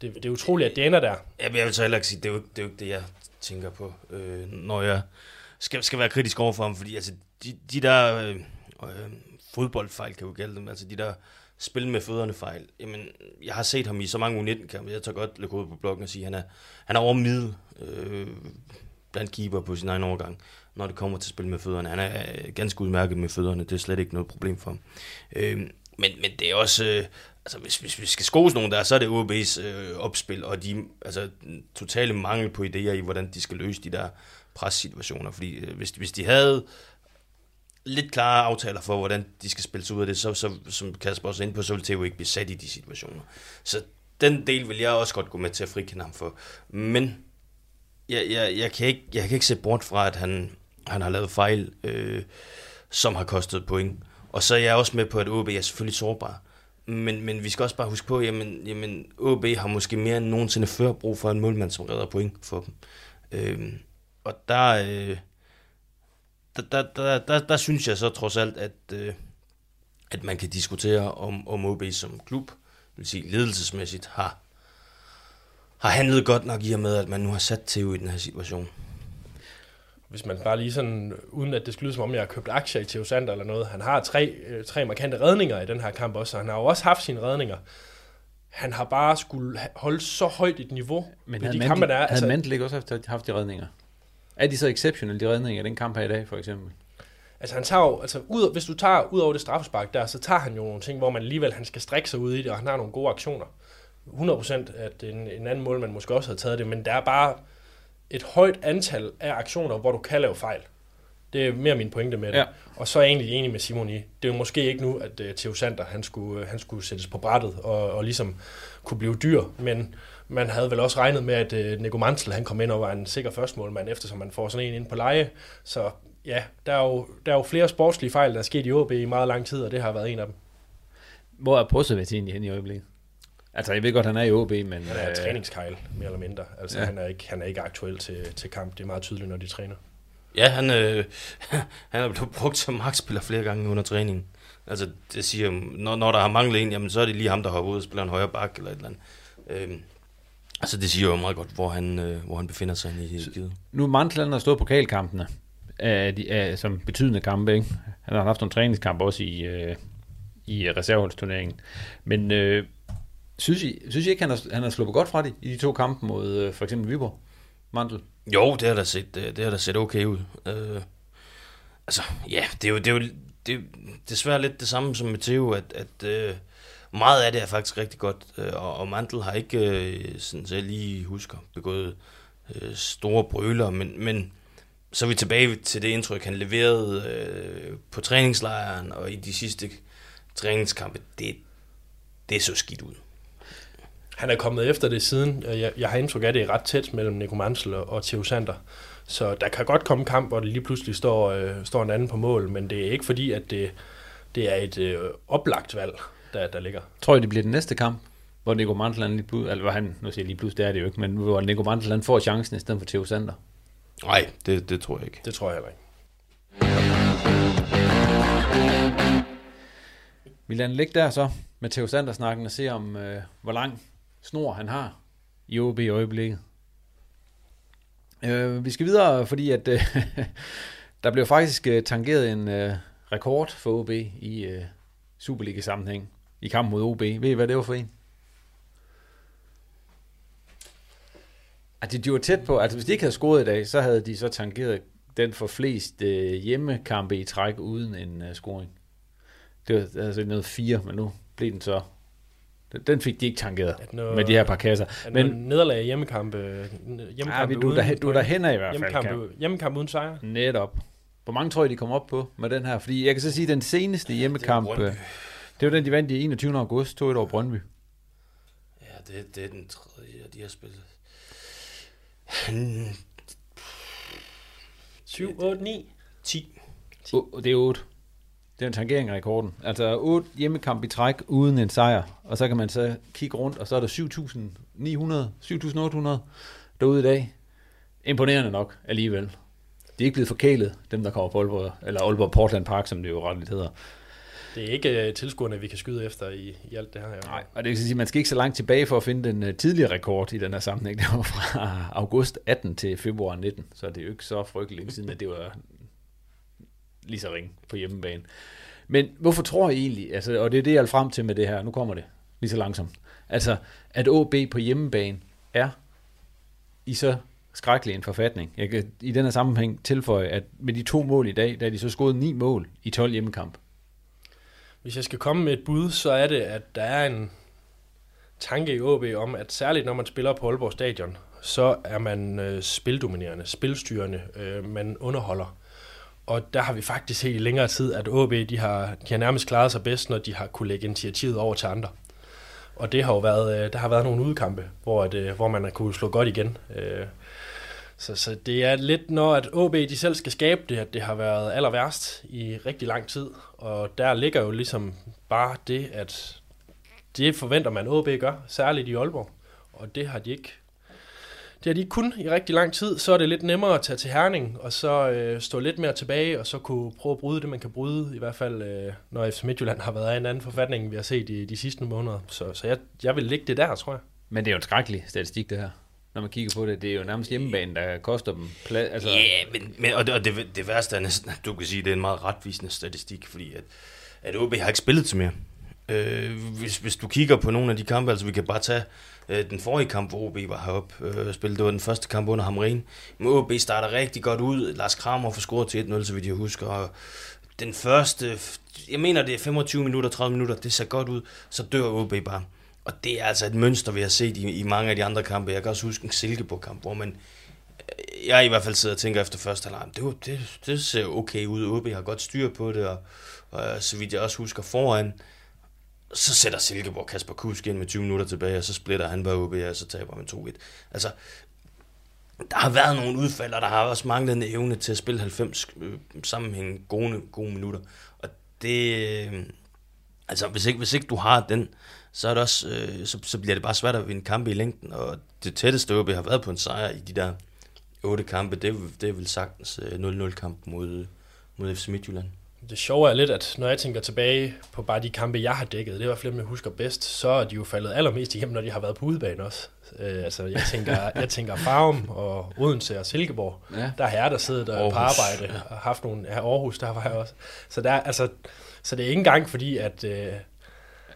S2: det, det er utroligt, at det ender der.
S3: Ja, jeg vil så heller ikke sige, det er jo, det er jo ikke det, jeg tænker på, øh, når jeg skal, skal være kritisk overfor ham, fordi altså, de, de der øh, øh, fodboldfejl, kan jo gælde dem, altså de der spille med fødderne fejl. Jamen, jeg har set ham i så mange U19-kampe. Jeg tager godt lægge ud på bloggen og sige, at han er, han er over middel øh, blandt keeper på sin egen overgang, når det kommer til at spille med fødderne. Han er øh, ganske udmærket med fødderne. Det er slet ikke noget problem for ham. Øh, men, men det er også... Øh, altså, hvis, hvis vi skal skose nogen der, så er det OB's øh, opspil, og de altså, totale mangel på idéer i, hvordan de skal løse de der pressituationer. Fordi øh, hvis, hvis de havde lidt klare aftaler for, hvordan de skal spille sig ud af det, så, så som Kasper også er inde på, så vil Theo ikke blive sat i de situationer. Så den del vil jeg også godt gå med til at frikende ham for. Men jeg, jeg, jeg, kan, ikke, jeg kan ikke se bort fra, at han, han har lavet fejl, øh, som har kostet point. Og så er jeg også med på, at OB er selvfølgelig sårbar. Men, men vi skal også bare huske på, jamen, jamen OB har måske mere end nogensinde før brug for en målmand, som redder point for dem. Øh, og der, øh, der, der, der, der, der synes jeg så trods alt, at, øh, at man kan diskutere, om, om OB som klub, vil sige ledelsesmæssigt, har, har handlet godt nok i og med, at man nu har sat Theo i den her situation.
S2: Hvis man bare lige sådan, uden at det skulle lyde som om, jeg har købt aktier i Theo Sander eller noget, han har tre, øh, tre markante redninger i den her kamp også, og han har jo også haft sine redninger. Han har bare skulle holde så højt et niveau
S1: Men havde de kampe, der er. Havde altså, Mantel ikke også haft, haft de redninger? Er de så exceptionelle, de redninger den kamp her i dag, for eksempel?
S2: Altså han tager jo, altså ud, hvis du tager ud over det straffespark der, så tager han jo nogle ting, hvor man alligevel han skal strække sig ud i det, og han har nogle gode aktioner. 100% at en, en anden mål, man måske også havde taget det, men der er bare et højt antal af aktioner, hvor du kan lave fejl. Det er mere min pointe med det. Ja. Og så er jeg egentlig enig med Simon i, det er jo måske ikke nu, at uh, Theo Sander, han skulle, uh, han skulle sættes på brættet og, og ligesom kunne blive dyr, men man havde vel også regnet med, at uh, Nico Mansell, han kom ind og var en sikker førstmålmand, eftersom man får sådan en ind på leje. Så ja, der er, jo, der er jo flere sportslige fejl, der er sket i OB i meget lang tid, og det har været en af dem.
S1: Hvor er Brozovic egentlig hen i øjeblikket? Altså, jeg ved godt, han er i OB, men...
S2: Han er
S1: øh,
S2: træningskejl, mere eller mindre. Altså,
S1: Ja.
S2: han, er ikke, han er ikke aktuel til, til kamp. Det er meget tydeligt, når de træner.
S3: Ja, han, øh, han er blevet brugt som magtspiller flere gange under træningen. Altså, det siger, når, når der har manglet en, jamen, så er det lige ham, der hopper ud og spiller en højre bak eller et eller andet. Øhm, altså, det siger jo meget godt, hvor han, øh, hvor han befinder sig i givet.
S1: Nu Mantland har stået pokalkampene af de, af, som betydende kampe, ikke? Han har haft nogle træningskampe også i, øh, i reserveholdsturneringen. Men øh, synes, I, synes I ikke, han har, han har sluppet godt fra det i de to kampe mod øh, for eksempel Viborg? Mantel?
S3: Jo, det har da set, øh, det har da set okay ud. Øh, altså, ja, det er jo, det er jo det er desværre lidt det samme som med Theo, at, at øh, meget af det er faktisk rigtig godt, øh, og, og Mantel har ikke, øh, sådan så jeg lige husker, begået øh, store brøler, men, men så er vi tilbage til det indtryk, han leverede øh, på træningslejren og i de sidste træningskampe. Det, det så skidt ud.
S2: Han er kommet efter det siden. Øh, jeg, jeg har indtryk af, at det er ret tæt mellem Nico Mansel og, Theo Sander. Så der kan godt komme kamp, hvor det lige pludselig står, øh, står en anden på mål, men det er ikke fordi, at det, det er et øh, oplagt valg, der, der ligger.
S1: Tror I, det bliver den næste kamp, hvor Nico Mantland lige pludselig, eller hvor han, nu siger jeg lige pludselig, det er det jo ikke, men hvor Nico Mantland får chancen i stedet for Theo Sander?
S3: Nej, det, det tror jeg ikke.
S2: Det tror jeg heller ikke.
S1: Vi lader ligge der så med Theo Sander-snakken og se om, øh, hvor lang snor han har i OB i øjeblikket. Øh, vi skal videre, fordi at øh, der blev faktisk øh, tangeret en øh, rekord for OB i øh, Superliga-sammenhæng i kampen mod OB. Ved I, hvad det var for en? At de, de var tæt på, altså hvis de ikke havde scoret i dag, så havde de så tangeret den for flest øh, hjemmekampe i træk uden en øh, scoring. Det var altså noget fire, men nu blev den så... Den, den fik de ikke tankeret
S2: noget-
S1: med de her par kasser.
S2: Er
S1: Men
S2: nederlag i hjemmekampe, hjemmekampe
S1: Ja, du er der- du er derhen af i hvert fald,
S2: Hjemmekampe, hjemmekampe uden sejr.
S1: netop. Hvor mange tror I, de kommer op på med den her? Fordi jeg kan så sige, at den seneste hjemmekamp,
S3: Brøndby.
S1: Det var den, de vandt i 21. august, tog et over Brøndby.
S3: Ja, det, det er den tredje, de har spillet.
S2: 7, 8, 9,
S3: 10.
S1: O- Det er 8. Det er en tangering af rekorden. Altså 8 hjemmekamp i træk uden en sejr. Og så kan man så kigge rundt, og så er der 7.900, 7.800 derude i dag. Imponerende nok alligevel. De er ikke blevet forkælet, dem der kommer på Aalborg, eller Aalborg Portland Park, som det jo retligt hedder.
S2: Det er ikke uh, tilskuerne, vi kan skyde efter i, i alt det her.
S1: Nej, og det vil sige, at man skal ikke så langt tilbage for at finde den uh, tidligere rekord i den her sammenhæng. Det var fra august 18 til februar 19, så det er jo ikke så frygteligt siden, at det var lige så ringe på hjemmebane. Men hvorfor tror I egentlig, altså, og det er det, jeg er frem til med det her, nu kommer det lige så langsomt, altså, at OB på hjemmebane er i så skrækkelig en forfatning. Jeg kan i den her sammenhæng tilføje, at med de to mål i dag, der er de så skåret ni mål i 12 hjemmekamp.
S2: Hvis jeg skal komme med et bud, så er det, at der er en tanke i OB om, at særligt når man spiller på Aalborg Stadion, så er man øh, spildominerende, spilstyrende, øh, man underholder. Og der har vi faktisk set i længere tid, at OB de har, de har nærmest klaret sig bedst, når de har kunne lægge initiativet over til andre. Og det har jo været, øh, der har været nogle udkampe, hvor, at, øh, hvor man har kunne slå godt igen. Øh, så, så det er lidt, når at OB de selv skal skabe det, at det har været aller værst i rigtig lang tid. Og der ligger jo ligesom bare det, at det forventer man, OB gør, særligt i Aalborg. Og det har de ikke det har de ikke kun i rigtig lang tid, så er det lidt nemmere at tage til Herning, og så øh, stå lidt mere tilbage, og så kunne prøve at bryde det, man kan bryde, i hvert fald øh, når FC Midtjylland har været af en anden forfatning, vi har set i de sidste måneder. Så, så jeg, jeg vil ligge det der, tror jeg.
S1: Men det er jo en skrækkelig statistik, det her. Når man kigger på det, det er jo nærmest hjemmebane, der koster dem plads. Altså,
S3: Ja, yeah, men, men og, det, og det, det værste er næsten, at du kan sige, at det er en meget retvisende statistik, fordi at, at OB har ikke spillet til mere. Øh, hvis, hvis du kigger på nogle af de kampe, altså vi kan bare tage øh, den forrige kamp, hvor OB var heroppe øh, spillede, det var den første kamp under Hamren. Men OB starter rigtig godt ud, Lars Kramer får scoret til 1-0, så vidt jeg husker, og den første, jeg mener det er 25 minutter, 30 minutter, det ser godt ud, så dør OB bare. Og det er altså et mønster, vi har set i, i mange af de andre kampe. Jeg kan også huske en Silkeborg-kamp, hvor man øh, jeg i hvert fald sidder og tænker efter første alarm, det, var, det, det ser okay ud, OB har godt styr på det, og, og øh, så vidt jeg også husker foran, så sætter Silkeborg Kasper Kusk ind med 20 minutter tilbage, og så splitter han bare OB, og så taber man 2-1. Altså, der har været nogle udfald, og der har også manglet en evne til at spille 90 øh, sammenhængende gode, gode minutter. Og det, øh, altså hvis ikke, hvis ikke du har den, så, er det også, øh, så, så bliver det bare svært at vinde kampe i længden, og det tætteste OB har været på en sejr i de der otte kampe, det, det er vel sagtens 0-0-kamp mod, mod FC Midtjylland.
S2: Det sjove er lidt, at når jeg tænker tilbage på bare de kampe, jeg har dækket, det er i hvert fald jeg husker bedst, så er de jo faldet allermest igennem, når de har været på udebane også. Øh, altså, jeg tænker, jeg tænker Farum og Odense og Silkeborg. Ja. Der har jeg der siddet der på arbejde og haft nogle... Ja, Aarhus, der var jeg også. Så, der, altså, så det er ikke engang fordi, at... Øh,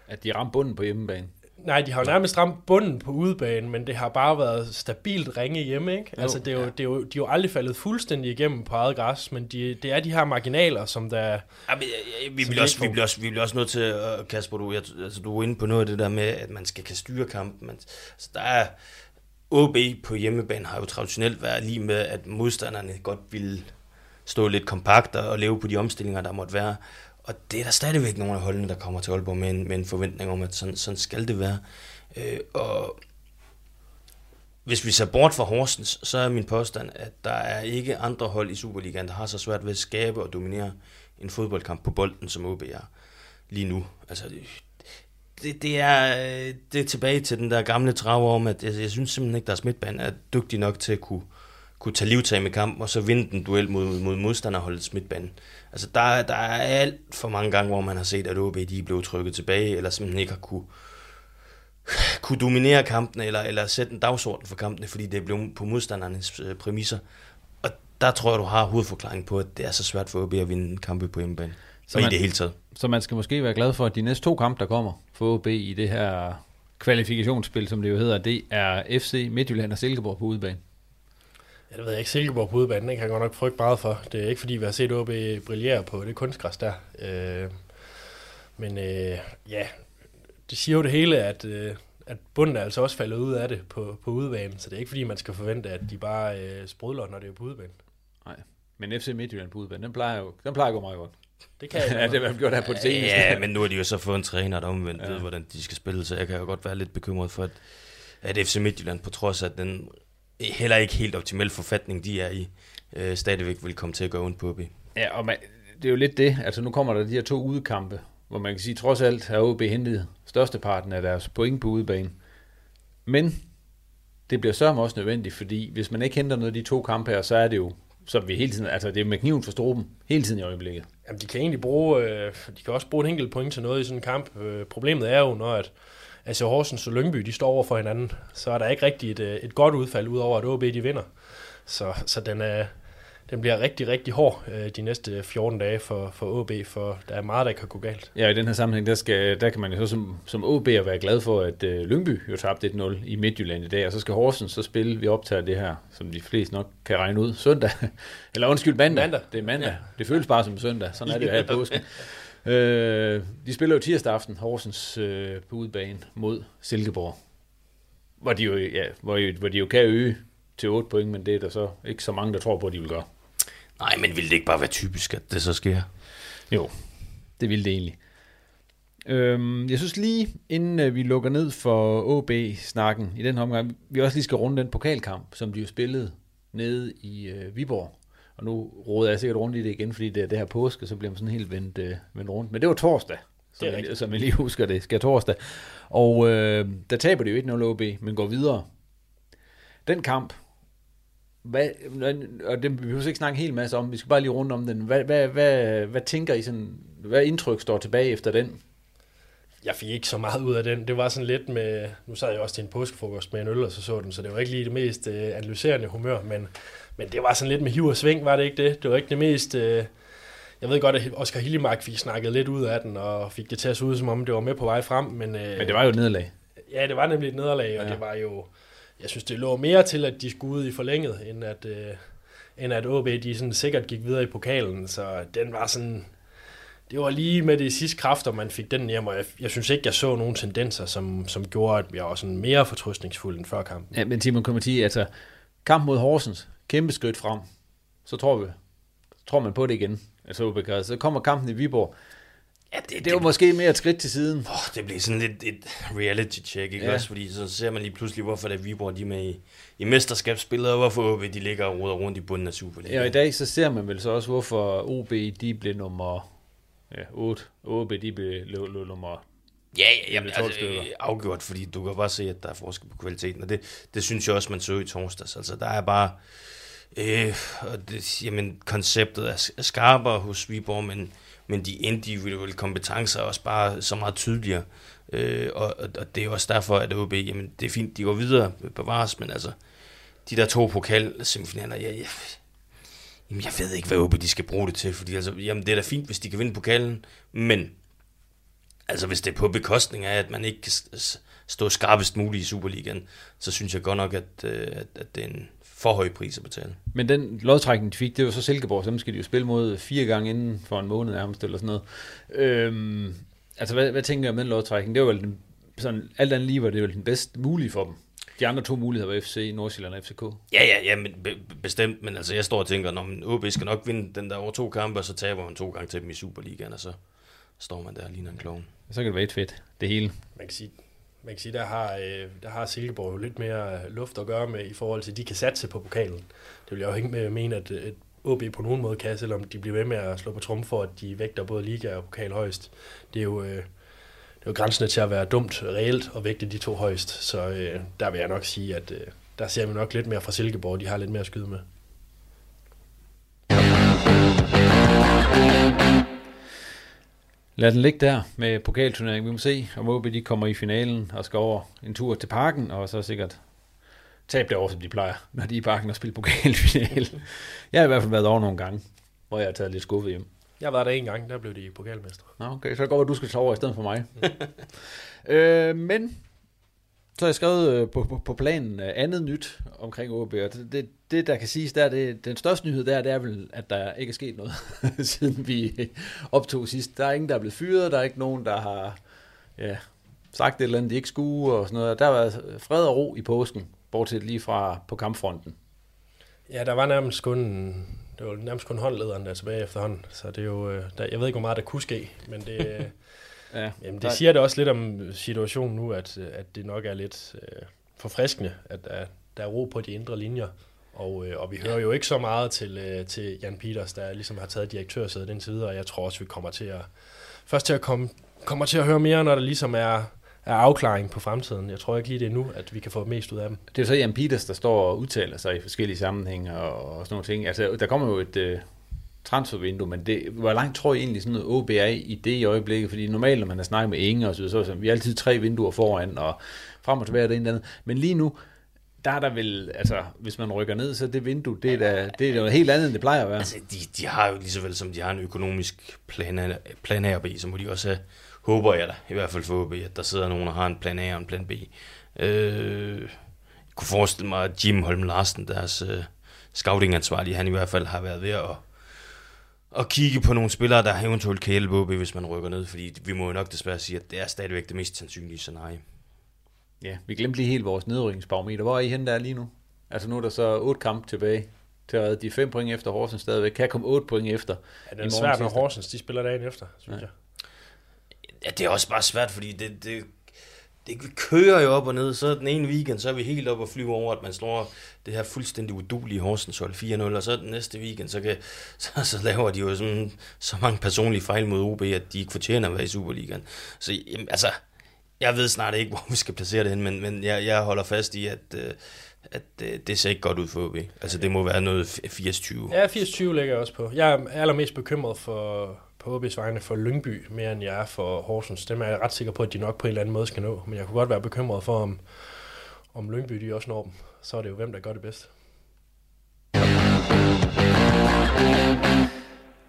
S1: at de ramte bunden på hjemmebane.
S2: Nej, de har jo nærmest ramt bunden på udebane, men det har bare været stabilt ringe hjemme, ikke? Jo, altså, det er jo, ja. det er jo, de er jo aldrig faldet fuldstændig igennem på eget græs, men de, det er de her marginaler, som der... Ja,
S3: men, ja, vi, bliver også, vi, bliver også, vi bliver også nødt til, uh, Kasper, du, jeg, altså, du er inde på noget af det der med, at man skal kan styre kampen. Men, altså, der er... OB på hjemmebane har jo traditionelt været lige med, at modstanderne godt vil stå lidt kompakt og leve på de omstillinger, der måtte være. Og det er der stadigvæk nogle af holdene, der kommer til Aalborg med en, med en forventning om, at sådan, sådan skal det være. Øh, og hvis vi ser bort fra Horsens, så er min påstand, at der er ikke andre hold i Superligaen, der har så svært ved at skabe og dominere en fodboldkamp på bolden, som OB er lige nu. Altså, det, det, er, øh, det er tilbage til den der gamle trav om, at jeg, jeg synes simpelthen ikke, at deres midtbane er dygtig nok til at kunne, kunne tage livtag med kampen, og så vinde den duel mod, mod modstanderholdet midtbane. Altså, der, der er alt for mange gange, hvor man har set, at OB de blevet trykket tilbage, eller simpelthen ikke har kunne, kunne dominere kampene, eller, eller sætte en dagsorden for kampene, fordi det blevet på modstandernes øh, præmisser. Og der tror jeg, du har hovedforklaringen på, at det er så svært for OB at vinde kampe på hjemmebane. Så man, i det hele taget.
S1: Så man skal måske være glad for, at de næste to kampe, der kommer for OB i det her kvalifikationsspil, som det jo hedder, det er FC Midtjylland og Silkeborg på udebane.
S2: Ja, det ved jeg ikke. Silkeborg på udebane, den kan jeg godt nok frygte meget for. Det er ikke fordi, vi har set OB brillere på det kunstgræs der. Øh, men øh, ja, det siger jo det hele, at, øh, at bunden er altså også faldet ud af det på, på udebane. Så det er ikke fordi, man skal forvente, at de bare øh, sprudler, når det er på udebane.
S1: Nej, men FC Midtjylland på udebane, den plejer jo den plejer at gå meget godt.
S2: Det kan jeg
S1: ja, det har vi gjort her på det seneste.
S3: Ja, men nu har de jo så fået en træner, der omvendt ja. ved, hvordan de skal spille, så jeg kan jo godt være lidt bekymret for, at, at FC Midtjylland, på trods af den heller ikke helt optimal forfatning, de er i, øh, stadigvæk vil komme til at gå ondt på OB.
S1: Ja, og man, det er jo lidt det. Altså nu kommer der de her to udekampe, hvor man kan sige, trods alt har OB hentet størsteparten af deres point på udebane. Men det bliver så også nødvendigt, fordi hvis man ikke henter noget af de to kampe her, så er det jo som vi hele tiden, altså det er med kniven for struben, hele tiden i øjeblikket.
S2: Jamen, de kan egentlig bruge, øh, de kan også bruge en enkelt point til noget i sådan en kamp. Øh, problemet er jo, når at, altså Horsens og Lyngby, de står over for hinanden, så er der ikke rigtig et, øh, et godt udfald, udover at OB de vinder. Så, så den, er, den bliver rigtig, rigtig hård øh, de næste 14 dage for, for OB, for der er meget, der kan gå galt.
S1: Ja, i den her sammenhæng, der, skal, der kan man jo så som, som OB være glad for, at øh, Lyngby jo tabte 1-0 i Midtjylland i dag, og så skal Horsens så spille, vi optager det her, som de fleste nok kan regne ud, søndag. Eller undskyld, mandag. mandag. Det er mandag. Ja. Det føles bare som søndag, sådan er det jo her i påsken. Øh, de spiller jo tirsdag aften, Horsens øh, på udebane mod Silkeborg. Hvor de, jo, ja, hvor, hvor de jo kan øge til 8 point, men det er der så ikke så mange, der tror på, at de vil gøre.
S3: Nej, men vil det ikke bare være typisk, at det så sker?
S1: Jo, det vil det egentlig. Øhm, jeg synes lige, inden øh, vi lukker ned for OB-snakken i den her omgang, vi også lige skal runde den pokalkamp, som de jo spillede nede i øh, Viborg og nu råder jeg sikkert rundt i det igen, fordi det er det her påske, så bliver man sådan helt vendt, øh, vendt rundt. Men det var torsdag, som, jeg, som jeg lige husker det, skal torsdag. Og øh, der taber det jo 1-0 OB, men går videre. Den kamp, hvad, og det vi behøver ikke snakke en hel masse om, vi skal bare lige rundt om den. Hvad, hvad, hvad, hvad tænker I sådan, hvad indtryk står tilbage efter den?
S2: Jeg fik ikke så meget ud af den. Det var sådan lidt med, nu sad jeg også til en påskefrokost med en øl, og så så den, så det var ikke lige det mest øh, analyserende humør, men men det var sådan lidt med hiv og sving, var det ikke det? Det var ikke det mest... Øh, jeg ved godt, at Oscar Hillemark fik snakket lidt ud af den, og fik det til at se ud, som om det var med på vej frem. Men, øh,
S1: men det var jo et nederlag.
S2: Ja, det var nemlig et nederlag, og ja. det var jo... Jeg synes, det lå mere til, at de skulle ud i forlænget, end at, øh, end at OB de sådan sikkert gik videre i pokalen. Så den var sådan... Det var lige med de sidste kræfter, man fik den hjem, og jeg, jeg synes ikke, jeg så nogle tendenser, som, som gjorde, at jeg var sådan mere fortrystningsfuld end før kampen.
S1: Ja, men Timon kommer til, altså kamp mod Horsens, kæmpe skridt frem. Så tror vi, tror man på det igen. Altså, så kommer kampen i Viborg. Ja, det, det var måske mere et skridt til siden.
S3: Oh, det blev sådan lidt et reality check, ikke
S1: Ja.
S3: også? Fordi så ser man lige pludselig, hvorfor det er Viborg, de er med i, i mesterskabsspillet, og hvorfor OB, de ligger og roder rundt i bunden af Superligaen.
S1: Ja, og i dag så ser man vel så også, hvorfor OB de blev nummer ja, 8. OB de blev lå, lå nummer
S3: Ja, ja, jamen,
S1: 12
S3: altså, øh, afgjort, fordi du kan bare se, at der er forskel på kvaliteten, og det, det synes jeg også, man så i torsdags. Altså, der er bare, øh, og det, jamen, konceptet er, er skarpere hos Viborg, men, men de individuelle kompetencer er også bare så meget tydeligere. Øh, og, og, det er også derfor, at OB, jamen, det er fint, de går videre, bevares, men altså, de der to pokal-semifinaler, ja, ja, jamen, jeg ved ikke, hvad OB de skal bruge det til, fordi altså, jamen, det er da fint, hvis de kan vinde pokalen, men Altså hvis det er på bekostning af, at man ikke kan stå skarpest muligt i Superligaen, så synes jeg godt nok, at, øh, at, at det er en for høj pris at betale.
S1: Men den lodtrækning, de fik, det var så Silkeborg, så dem skal de jo spille mod fire gange inden for en måned nærmest, eller sådan noget. Øhm, altså, hvad, hvad tænker jeg om den lodtrækning? Det var vel den, sådan, alt andet lige var det vel den bedst mulige for dem. De andre to muligheder var FC, Nordsjælland og FCK.
S3: Ja, ja, ja, men be, be- bestemt, men altså jeg står og tænker, når man OB skal nok vinde den der over to kampe, og så taber man to gange til dem i Superligaen, og så står man der og ligner en klovn.
S1: Så kan det være et fedt, det hele.
S2: Man kan sige, man kan sige der, har, øh, der har Silkeborg jo lidt mere luft at gøre med i forhold til, at de kan satse på pokalen. Det vil jeg jo ikke med- mene, at, at OB på nogen måde kan, selvom de bliver ved med at slå på trum for, at de vægter både liga og pokal højst. Det er jo, øh, det er jo grænsende til at være dumt reelt at vægte de to højst. Så øh, der vil jeg nok sige, at øh, der ser vi nok lidt mere fra Silkeborg. De har lidt mere at skyde med.
S1: Lad den ligge der med pokalturneringen. Vi må se, om OB de kommer i finalen og skal over en tur til parken, og så sikkert tabe det over, som de plejer, når de er i parken og spiller pokalfinale. jeg har i hvert fald været over nogle gange, hvor jeg har taget lidt skuffet hjem.
S2: Jeg var der en gang, der blev de pokalmestre.
S1: Nå, okay, så det at du skal tage over i stedet for mig. øh, men så har jeg skrevet øh, på, på, på planen øh, andet nyt omkring OB, og det, det, det der kan siges der, det, den største nyhed der, det er vel, at der ikke er sket noget, siden vi optog sidst. Der er ingen, der er blevet fyret, der er ikke nogen, der har ja, sagt et eller andet, de ikke skulle, og sådan noget. Der været fred og ro i påsken, bortset lige fra på kampfronten.
S2: Ja, der var nærmest kun, det var nærmest kun håndlederen der er tilbage efterhånden, så det er jo, øh, der, jeg ved ikke, hvor meget der kunne ske, men det,
S1: Ja,
S2: jamen,
S1: der-
S2: det siger det også lidt om situationen nu, at, øh, at det nok er lidt øh, forfriskende, at der, der er ro på de indre linjer, og, øh, og vi hører jo ikke så meget til, øh, til Jan Peters, der ligesom har taget direktørsædet indtil videre, og jeg tror også, vi kommer til at, først til at komme, kommer til at høre mere, når der ligesom er, er afklaring på fremtiden. Jeg tror ikke lige det er nu, at vi kan få mest ud af dem.
S1: Det er jo så Jan Peters, der står og udtaler sig i forskellige sammenhænge og, og sådan nogle ting. Altså, der kommer jo et øh, transfervindue, men det, hvor langt tror jeg egentlig sådan noget OB er i det i øjeblikket? Fordi normalt, når man har snakket med Inge og så videre, så er vi altid tre vinduer foran, og frem og tilbage og det ene andet. Men lige nu, der er der vel, altså, hvis man rykker ned, så det vindue, det er da, det er noget helt andet, end det plejer at være.
S3: Altså, de, de har jo lige så vel som de har en økonomisk plan, A- plan A og B, så må de også have, håber jeg da, i hvert fald for OB, at der sidder nogen, der har en plan A og en plan B. Øh, jeg kunne forestille mig, at Jim Holm Larsen, deres øh, scoutingansvarlige, han i hvert fald har været ved at, at kigge på nogle spillere, der eventuelt kan hjælpe OB, hvis man rykker ned, fordi vi må jo nok desværre sige, at det er stadigvæk det mest sandsynlige scenarie.
S1: Ja, vi glemte lige helt vores nedrykningsbarometer. Hvor er I henne der lige nu? Altså nu er der så otte kampe tilbage til at redde de fem point efter Horsens stadigvæk. Kan komme otte point efter.
S2: Ja, det er svært, når
S1: tirsdag.
S2: Horsens de spiller dagen efter, synes
S1: Ja.
S2: jeg.
S3: Ja, det er også bare svært, fordi det, det, det kører jo op og ned. Så den ene weekend, så er vi helt op og flyve over, at man slår det her fuldstændig udulige Horsens hold 4-0, og så den næste weekend, så, kan, så, så laver de jo sådan, så mange personlige fejl mod OB, at de ikke fortjener at være i Superligaen. Så jamen, altså, jeg ved snart ikke, hvor vi skal placere det hen, men, men jeg, jeg holder fast i, at, øh, at øh, det ser ikke godt ud for OB. Altså, det må være noget 80-20.
S2: Ja, 80-20 lægger jeg også på. Jeg er allermest bekymret for, på OB's vegne for Lyngby, mere end jeg er for Horsens. Dem er jeg ret sikker på, at de nok på en eller anden måde skal nå. Men jeg kunne godt være bekymret for, om, om Lyngby de også når dem. Så er det jo hvem, der gør det bedst.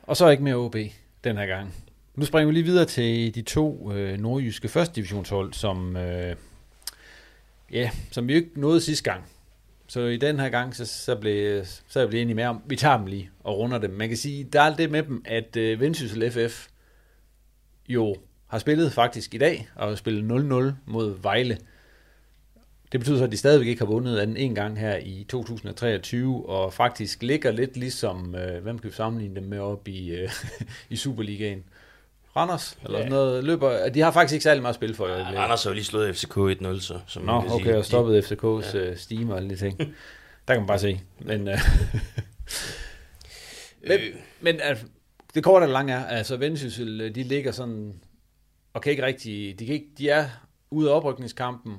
S1: Og så ikke mere OB den her gang. Nu springer vi lige videre til de to øh, nordjyske første divisionshold, som, øh, ja, som vi ikke nåede sidste gang. Så i den her gang, så, så, blev, så er jeg blevet enig med om, vi tager dem lige og runder dem. Man kan sige, der er det med dem, at øh, Vendsyssel FF jo har spillet faktisk i dag, og har spillet 0-0 mod Vejle. Det betyder så, at de stadigvæk ikke har vundet anden en gang her i 2023, og faktisk ligger lidt ligesom, øh, hvem kan vi sammenligne dem med op i, øh, i Superligaen? Randers, eller ja. sådan noget, løber, de har faktisk ikke særlig meget spil for.
S3: Ja, Randers har jo lige slået FCK 1-0, så.
S1: Som Nå, okay, sige. og stoppet FCK's ja. Øh, stime og alle de ting. Der kan man bare se. Men, uh, men, øh. men altså, det korte og lange er, altså Vendsyssel, de ligger sådan, og kan ikke rigtig, de, kan ikke, de er ude af oprykningskampen,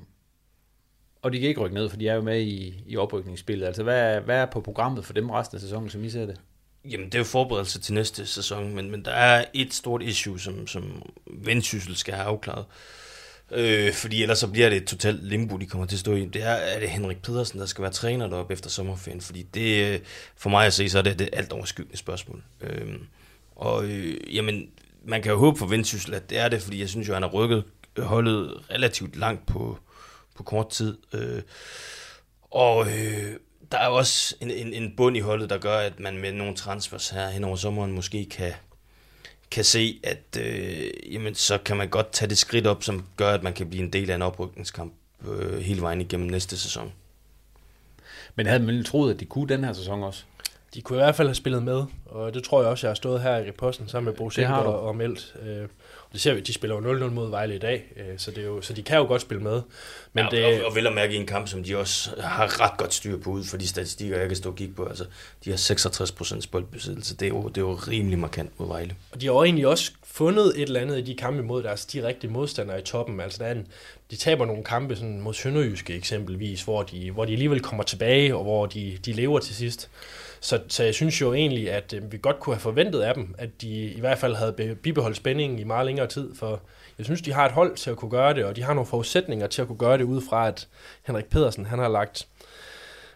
S1: og de kan ikke rykke ned, for de er jo med i, i oprykningsspillet. Altså, hvad, hvad er på programmet for dem resten af sæsonen, som I ser det?
S3: Jamen, det er jo forberedelse til næste sæson, men, men der er et stort issue, som, som Vendsyssel skal have afklaret. Øh, fordi ellers så bliver det et totalt limbo, de kommer til at stå i. Det er, er det Henrik Pedersen, der skal være træner deroppe efter sommerferien, fordi det, øh, for mig at se, så er det det alt overskyggende spørgsmål. Øh, og øh, jamen, man kan jo håbe for Vendsyssel, at det er det, fordi jeg synes jo, han har rykket holdet relativt langt på, på kort tid. Øh, og øh, der er også en, en, en bund i holdet, der gør, at man med nogle transfers her hen over sommeren måske kan, kan se, at øh, jamen, så kan man godt tage det skridt op, som gør, at man kan blive en del af en oprykningskamp øh, hele vejen igennem næste sæson.
S1: Men havde man troet, at de kunne den her sæson også?
S2: De kunne i hvert fald have spillet med, og det tror jeg også, jeg har stået her i posten sammen med Bo Sikker og, og meldt. Øh, det ser vi, de spiller jo 0-0 mod Vejle i dag, øh, så, det er jo, så de kan jo godt spille med.
S3: Men ja, det, og, og vel at mærke i en kamp, som de også har ret godt styr på ud for de statistikker, jeg kan stå og kigge på. Altså, de har 66% boldbesiddelse. Det er, jo, det er jo rimelig markant mod Vejle.
S2: Og de har jo egentlig også fundet et eller andet i de kampe mod deres direkte modstandere i toppen. Altså, der er en, de taber nogle kampe sådan mod Sønderjyske eksempelvis, hvor de, hvor de alligevel kommer tilbage, og hvor de, de lever til sidst. Så, så jeg synes jo egentlig, at øh, vi godt kunne have forventet af dem, at de i hvert fald havde bibeholdt spændingen i meget længere tid, for jeg synes, de har et hold til at kunne gøre det, og de har nogle forudsætninger til at kunne gøre det, ud fra at Henrik Pedersen, han har lagt,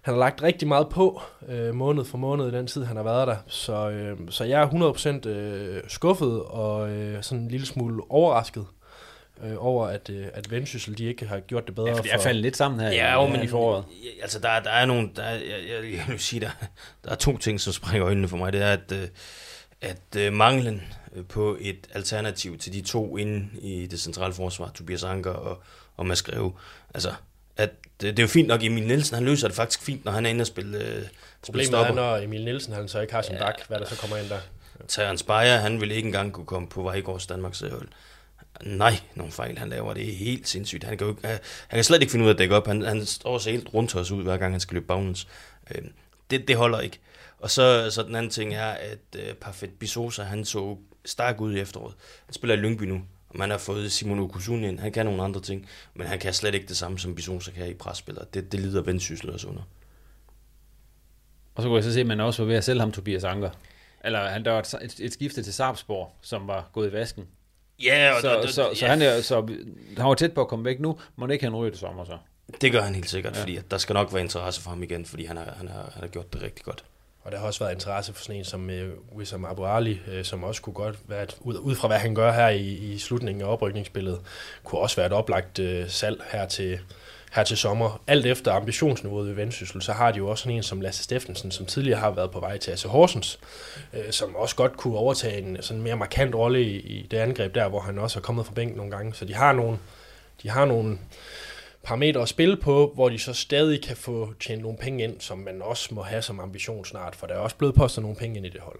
S2: han har lagt rigtig meget på øh, måned for måned i den tid, han har været der. Så, øh, så jeg er 100% øh, skuffet og øh, sådan en lille smule overrasket øh, over, at, øh, at Vendsyssel de ikke har gjort det bedre. Ja,
S1: for det er faldet lidt sammen her
S3: ja, jo, men i foråret. Altså, der, der er nogle, der, jeg, jeg, jeg vil sige, der, der er to ting, som springer øjnene for mig. Det er, at, øh, at øh, manglen på et alternativ til de to inde i det centrale forsvar, Tobias Anker og, og Mads Greve, altså, at det, det er jo fint nok, Emil Nielsen, han løser det faktisk fint, når han er inde og spille, øh,
S2: Problemet
S3: spille
S2: er, når Emil Nielsen han så ikke har sin ja, bak, hvad der så kommer ind der.
S3: Terence Bayer, han vil ikke engang kunne komme på Vejgaards Danmarks hold. Nej, nogle fejl han laver, det er helt sindssygt. Han kan, jo, han kan slet ikke finde ud af at dække op. Han, han står så helt rundt os ud, hver gang han skal løbe baglæns. Øh, det, det holder ikke. Og så, så den anden ting er, at øh, Parfait Bisosa, han så stærk ud i efteråret. Han spiller i Lyngby nu, og man har fået Simon Okusun ind. Han kan nogle andre ting, men han kan slet ikke det samme, som Bisosa kan i presspillere. Det, det lider Vendsyssel også under.
S1: Og så kunne jeg så se, at man også var ved at sælge ham Tobias Anker. Eller han, der var et, et, et skifte til Sarpsborg, som var gået i vasken.
S3: Ja,
S1: og så, det, så, ja. så, han er, så han var tæt på at komme væk nu. Må ikke han ryge det sommer så?
S3: Det gør han helt sikkert, ja. fordi der skal nok være interesse for ham igen, fordi han har, han har, han har gjort det rigtig godt.
S2: Og der har også været interesse for sådan en som uh, Wissam Abu Ali, uh, som også kunne godt være, et, ud, ud fra hvad han gør her i, i slutningen af oprykningsspillet, kunne også være et oplagt uh, salg her til, her til sommer. Alt efter ambitionsniveauet ved Vendsyssel, så har de jo også sådan en som Lasse Steffensen, som tidligere har været på vej til AC Horsens, øh, som også godt kunne overtage en sådan mere markant rolle i, i det angreb der, hvor han også har kommet fra bænken nogle gange. Så de har nogle, de har nogle parametre at spille på, hvor de så stadig kan få tjent nogle penge ind, som man også må have som ambition snart, for der er også blevet postet nogle penge ind i det hold.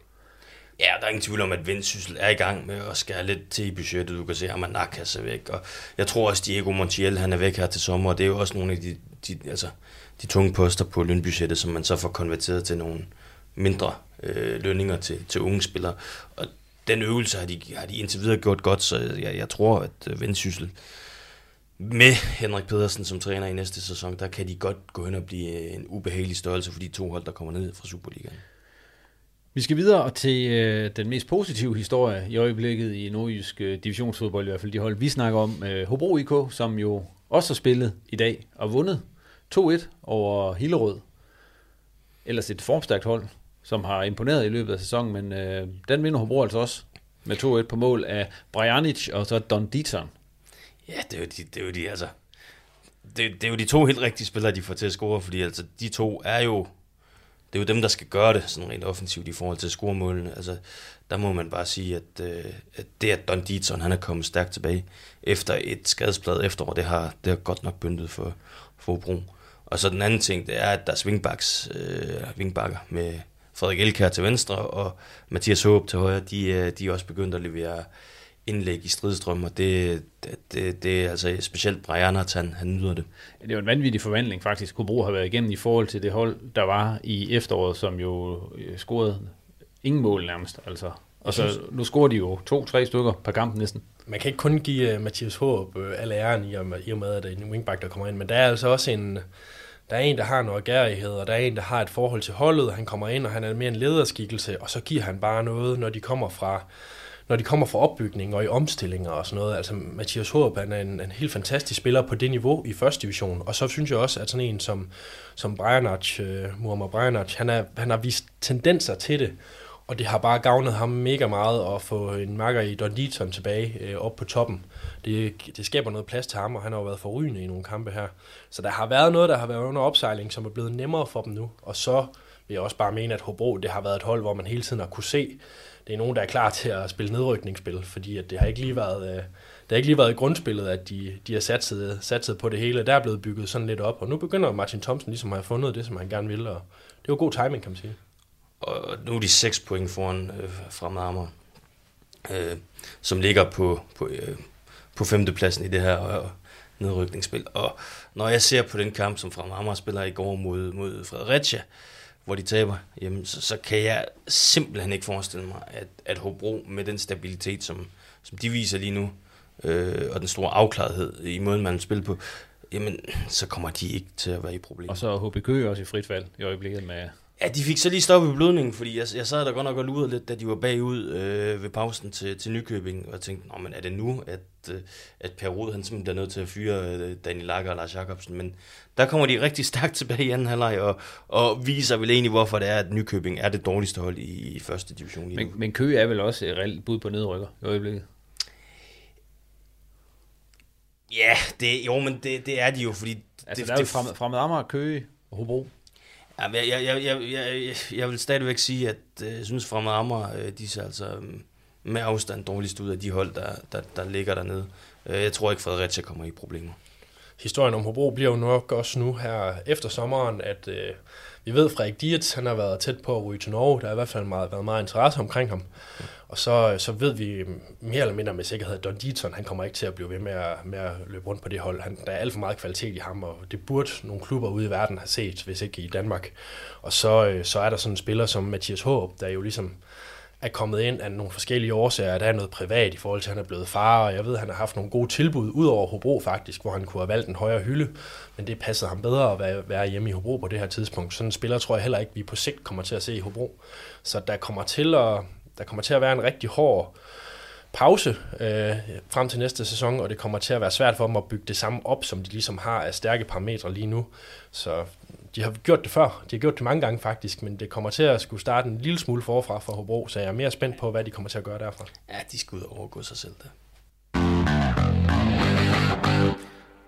S3: Ja, der er ingen tvivl om, at Vendsyssel er i gang med at skære lidt til i budgettet. Du kan se, at Manakas er væk, og jeg tror også, Diego Montiel han er væk her til sommer, og det er jo også nogle af de, de, altså, de tunge poster på lønbudgettet, som man så får konverteret til nogle mindre øh, lønninger til, til unge spillere. Og den øvelse har de, har de indtil videre gjort godt, så jeg, jeg tror, at øh, Vendsyssel med Henrik Pedersen som træner i næste sæson, der kan de godt gå hen og blive en ubehagelig størrelse for de to hold, der kommer ned fra Superligaen.
S1: Vi skal videre til øh, den mest positive historie i øjeblikket i nordjysk øh, divisionsfodbold, i hvert fald de hold, vi snakker om. Øh, Hobro IK, som jo også har spillet i dag og vundet 2-1 over Hillerød. Ellers et formstærkt hold, som har imponeret i løbet af sæsonen, men øh, den vinder Hobro altså også med 2-1 på mål af Brajanic og så Don Dieter.
S3: Ja, det er jo de, det er jo de altså... Det, det er jo de to helt rigtige spillere, de får til at score, fordi altså, de to er jo det er jo dem, der skal gøre det sådan rent offensivt i forhold til at score målene. Altså, der må man bare sige, at, øh, at det, at Don Dietzson, han er kommet stærkt tilbage efter et skadespladet efterår, det har, det har godt nok byndet for, for Bro. Og så den anden ting, det er, at der er swingbacks, øh, wingbacker med Frederik Elkær til venstre og Mathias Håb til højre, de, øh, de er også begyndt at levere indlæg i stridstrøm, og det, det, det, det er altså specielt Brian, at han, han nyder det.
S1: Det er jo en vanvittig forvandling faktisk, Hobro har været igennem i forhold til det hold, der var i efteråret, som jo øh, scorede ingen mål nærmest. Altså. Og så nu scorer de jo to-tre stykker per kamp næsten.
S2: Man kan ikke kun give uh, Mathias Håb uh, al æren i og, med, i og med, at det er en wingback, der kommer ind, men der er altså også en, der er en, der har noget gærighed, og der er en, der har et forhold til holdet. Han kommer ind, og han er mere en lederskikkelse, og så giver han bare noget, når de kommer fra, når de kommer fra opbygning og i omstillinger og sådan noget. Altså Mathias Håb, er en, en helt fantastisk spiller på det niveau i første division. Og så synes jeg også, at sådan en som, som Brejanac, uh, øh, Muammar Brejanac, han, er, han har vist tendenser til det. Og det har bare gavnet ham mega meget at få en makker i Don Deaton tilbage øh, op på toppen. Det, det skaber noget plads til ham, og han har jo været forrygende i nogle kampe her. Så der har været noget, der har været under opsejling, som er blevet nemmere for dem nu. Og så vil jeg også bare mene, at Hobro det har været et hold, hvor man hele tiden har kunne se, det er nogen, der er klar til at spille nedrykningsspil, fordi at det har ikke lige været... Øh, det har ikke lige været i grundspillet, at de, de har satset, satset på det hele. Der er blevet bygget sådan lidt op, og nu begynder Martin Thomsen ligesom at have fundet det, som han gerne vil, og det er god timing, kan man sige
S3: og nu er de 6 point foran øh, fremad Amager, øh, som ligger på, på, øh, på femtepladsen i det her øh, nedrykningsspil. Og når jeg ser på den kamp, som Fremad Amager spiller i går mod, mod Fredericia, hvor de taber, jamen, så, så kan jeg simpelthen ikke forestille mig, at, at Hobro med den stabilitet, som, som de viser lige nu, øh, og den store afklarethed i måden, man spiller på, jamen, så kommer de ikke til at være i problemer.
S1: Og så er HBK også i frit fald i øjeblikket med
S3: Ja, de fik så lige stoppet blødningen, fordi jeg, jeg sad der godt nok og lurede lidt, da de var bagud øh, ved pausen til, til Nykøbing, og jeg tænkte, Nå, men er det nu, at, øh, at Per Rud, han simpelthen bliver nødt til at fyre øh, Daniel Lager og Lars Jacobsen, men der kommer de rigtig stærkt tilbage i anden halvleg, og, og viser vel egentlig, hvorfor det er, at Nykøbing er det dårligste hold i, i første division.
S1: Men, men Køge er vel også et reelt bud på nedrykker i øjeblikket?
S3: Ja, det, jo, men det, det er de jo, fordi...
S1: Altså,
S3: det,
S1: der er jo fremad, fremad Amager, Køge og Hobro.
S3: Ja, jeg, jeg, jeg, jeg, jeg, jeg vil stadigvæk sige, at øh, jeg synes, Fremad Amager, øh, de ser altså øh, med afstand dårligst ud af de hold, der, der, der ligger dernede. Jeg tror ikke, Fredericia kommer i problemer.
S2: Historien om Hobro bliver jo nok også nu her efter sommeren, at øh, vi ved, at Frederik Dietz, han har været tæt på at ryge til Norge. Der har i hvert fald meget, været meget interesse omkring ham. Og så, så ved vi øh, mere eller mindre med sikkerhed, at Don Deaton, han kommer ikke til at blive ved med at, med at løbe rundt på det hold. Han, der er alt for meget kvalitet i ham, og det burde nogle klubber ude i verden have set, hvis ikke i Danmark. Og så, øh, så er der sådan en spiller som Mathias Håb, der jo ligesom er kommet ind af nogle forskellige årsager. Der er noget privat i forhold til, at han er blevet far, og jeg ved, at han har haft nogle gode tilbud ud over Hobro faktisk, hvor han kunne have valgt en højere hylde, men det passede ham bedre at være, være hjemme i Hobro på det her tidspunkt. Sådan en spiller tror jeg heller ikke, vi på sigt kommer til at se i Hobro. Så der kommer til at, der kommer til at være en rigtig hård pause øh, frem til næste sæson, og det kommer til at være svært for dem at bygge det samme op, som de ligesom har af stærke parametre lige nu. Så de har gjort det før. De har gjort det mange gange faktisk, men det kommer til at skulle starte en lille smule forfra for Hobro, så jeg er mere spændt på, hvad de kommer til at gøre derfra.
S3: Ja, de skal ud og overgå sig selv der.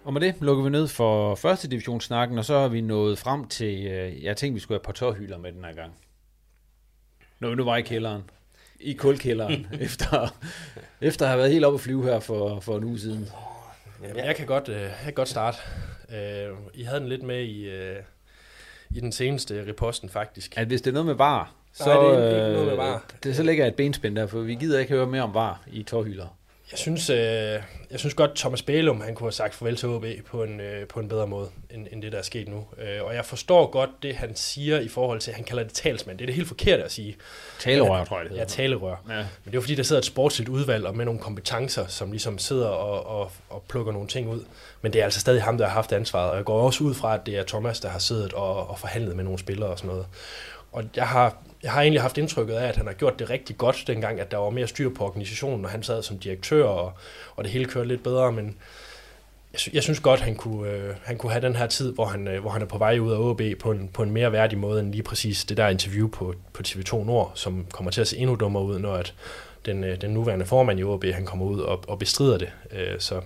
S1: Og med det lukker vi ned for første divisionssnakken, og så er vi nået frem til, øh, jeg tænkte, vi skulle have på tårhylder med den her gang. Vi nu var i kælderen. I kulkælderen, efter, efter at have været helt oppe at flyve her for, for en uge siden.
S2: Jamen, jeg kan godt, øh, jeg kan godt starte. Øh, I havde den lidt med i, øh, i den seneste reposten faktisk.
S1: At hvis det er noget med var, så,
S2: Nej, det er ikke noget med var.
S1: Det, så ligger et benspænd der, for vi gider ikke høre mere om var i tårhylder.
S2: Jeg synes, øh, jeg synes godt, Thomas Bælum han kunne have sagt farvel til OB på en, øh, på en bedre måde, end, end det, der er sket nu. Øh, og jeg forstår godt det, han siger i forhold til, han kalder det talsmand. Det er det helt forkert at sige.
S1: Talerør, tror jeg, det hedder.
S2: Ja, talerør. Ja. Men det er jo fordi, der sidder et sportsligt udvalg og med nogle kompetencer, som ligesom sidder og, og, og plukker nogle ting ud. Men det er altså stadig ham, der har haft ansvaret. Og jeg går også ud fra, at det er Thomas, der har siddet og, og forhandlet med nogle spillere og sådan noget. Og jeg har, jeg har egentlig haft indtrykket af, at han har gjort det rigtig godt dengang, at der var mere styr på organisationen, når han sad som direktør, og, og det hele kørte lidt bedre, men jeg, jeg synes godt, han kunne, øh, han kunne have den her tid, hvor han, øh, hvor han er på vej ud af AB på en, på en mere værdig måde, end lige præcis det der interview på, på TV2 Nord, som kommer til at se endnu dummere ud, når at den, øh, den nuværende formand i AB han kommer ud og, og bestrider det. Øh, så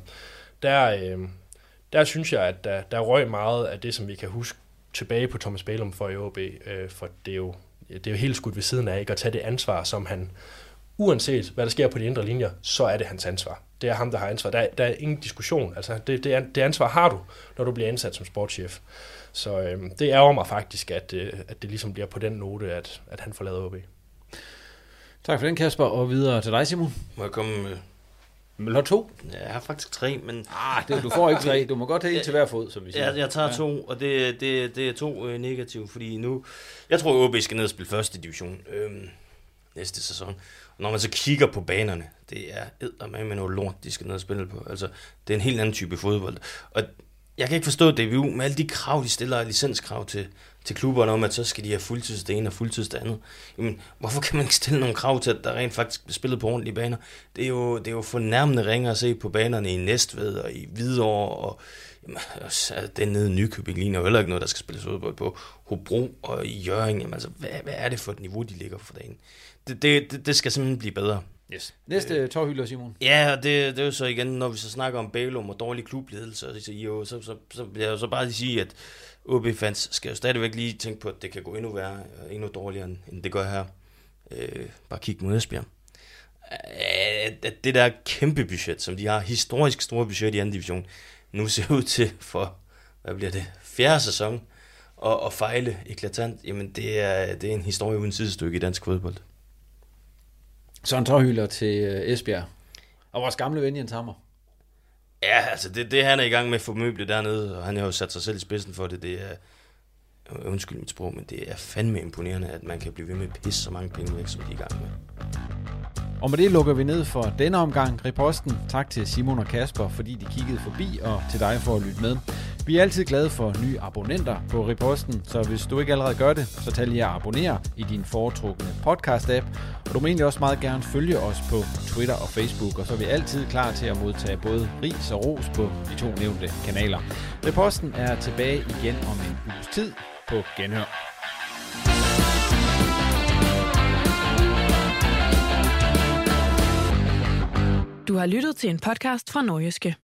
S2: der, øh, der synes jeg, at der, der røg meget af det, som vi kan huske tilbage på Thomas Bælum for i AB, øh, for det er, jo, det er jo helt skudt ved siden af, ikke? at tage det ansvar, som han, uanset hvad der sker på de indre linjer, så er det hans ansvar. Det er ham, der har ansvar. Der, der er ingen diskussion. Altså, det, det, det ansvar har du, når du bliver ansat som sportschef. Så øh, det ærger mig faktisk, at, øh, at det ligesom bliver på den note, at, at han forlader OB.
S1: Tak for den, Kasper, og videre til dig, Simon.
S3: Må jeg komme med
S1: Men har to?
S3: Ja, jeg har faktisk tre, men...
S1: Ah, det, du får ikke tre. Du må godt have en til hver fod, som vi siger.
S3: Jeg, jeg tager
S1: Ja.
S3: to, og det, det, det er to øh, negative, fordi nu... Jeg tror, OB skal ned og spille første division øhm, næste sæson. Og når man så kigger på banerne, det er eddermame med noget lort, de skal ned og spille på. Altså, det er en helt anden type fodbold. Og jeg kan ikke forstå DBU med alle de krav, de stiller, licenskrav til, til klubberne om, at så skal de have fuldtids det ene og fuldtids det andet. Jamen, hvorfor kan man ikke stille nogle krav til, at der rent faktisk bliver spillet på ordentlige baner? Det er jo, det er jo fornærmende ringer at se på banerne i Næstved og i Hvidovre og jamen, altså, den nede i Nykøbing ligner jo heller ikke noget, der skal spilles ud på Hobro og i Jørgen. Jamen, altså, hvad, hvad er det for et niveau, de ligger for dagen? Det, det, det, det skal simpelthen blive bedre.
S1: Yes. Næste øh, tårhylder, Simon.
S3: Ja, og det, det er jo så igen, når vi så snakker om Bælum og dårlig klubledelse, og så, jo, så, så, så vil jeg jo så bare lige sige, at OB-fans skal jo stadigvæk lige tænke på, at det kan gå endnu værre, og endnu dårligere, end det gør her. Øh, bare kig mod Esbjerg. Øh, at, det der kæmpe budget, som de har, historisk store budget i anden division, nu ser ud til for, hvad bliver det, fjerde sæson, og, og fejle eklatant, jamen det er, det er en historie uden sidestykke i dansk fodbold.
S1: Så en tårhylder til øh, Esbjerg. Og vores gamle ven Jens Hammer.
S3: Ja, altså det, det han er i gang med at få møblet dernede, og han har jo sat sig selv i spidsen for det, det er, undskyld mit sprog, men det er fandme imponerende, at man kan blive ved med at pisse så mange penge væk, som de er i gang med.
S1: Og med det lukker vi ned for denne omgang Reposten. Tak til Simon og Kasper, fordi de kiggede forbi, og til dig for at lytte med. Vi er altid glade for nye abonnenter på Reposten, så hvis du ikke allerede gør det, så tag lige at abonnere i din foretrukne podcast-app. Og du må egentlig også meget gerne følge os på Twitter og Facebook, og så er vi altid klar til at modtage både ris og ros på de to nævnte kanaler. Reposten er tilbage igen om en uges tid på Genhør.
S6: Du har lyttet til en podcast fra Norgeske.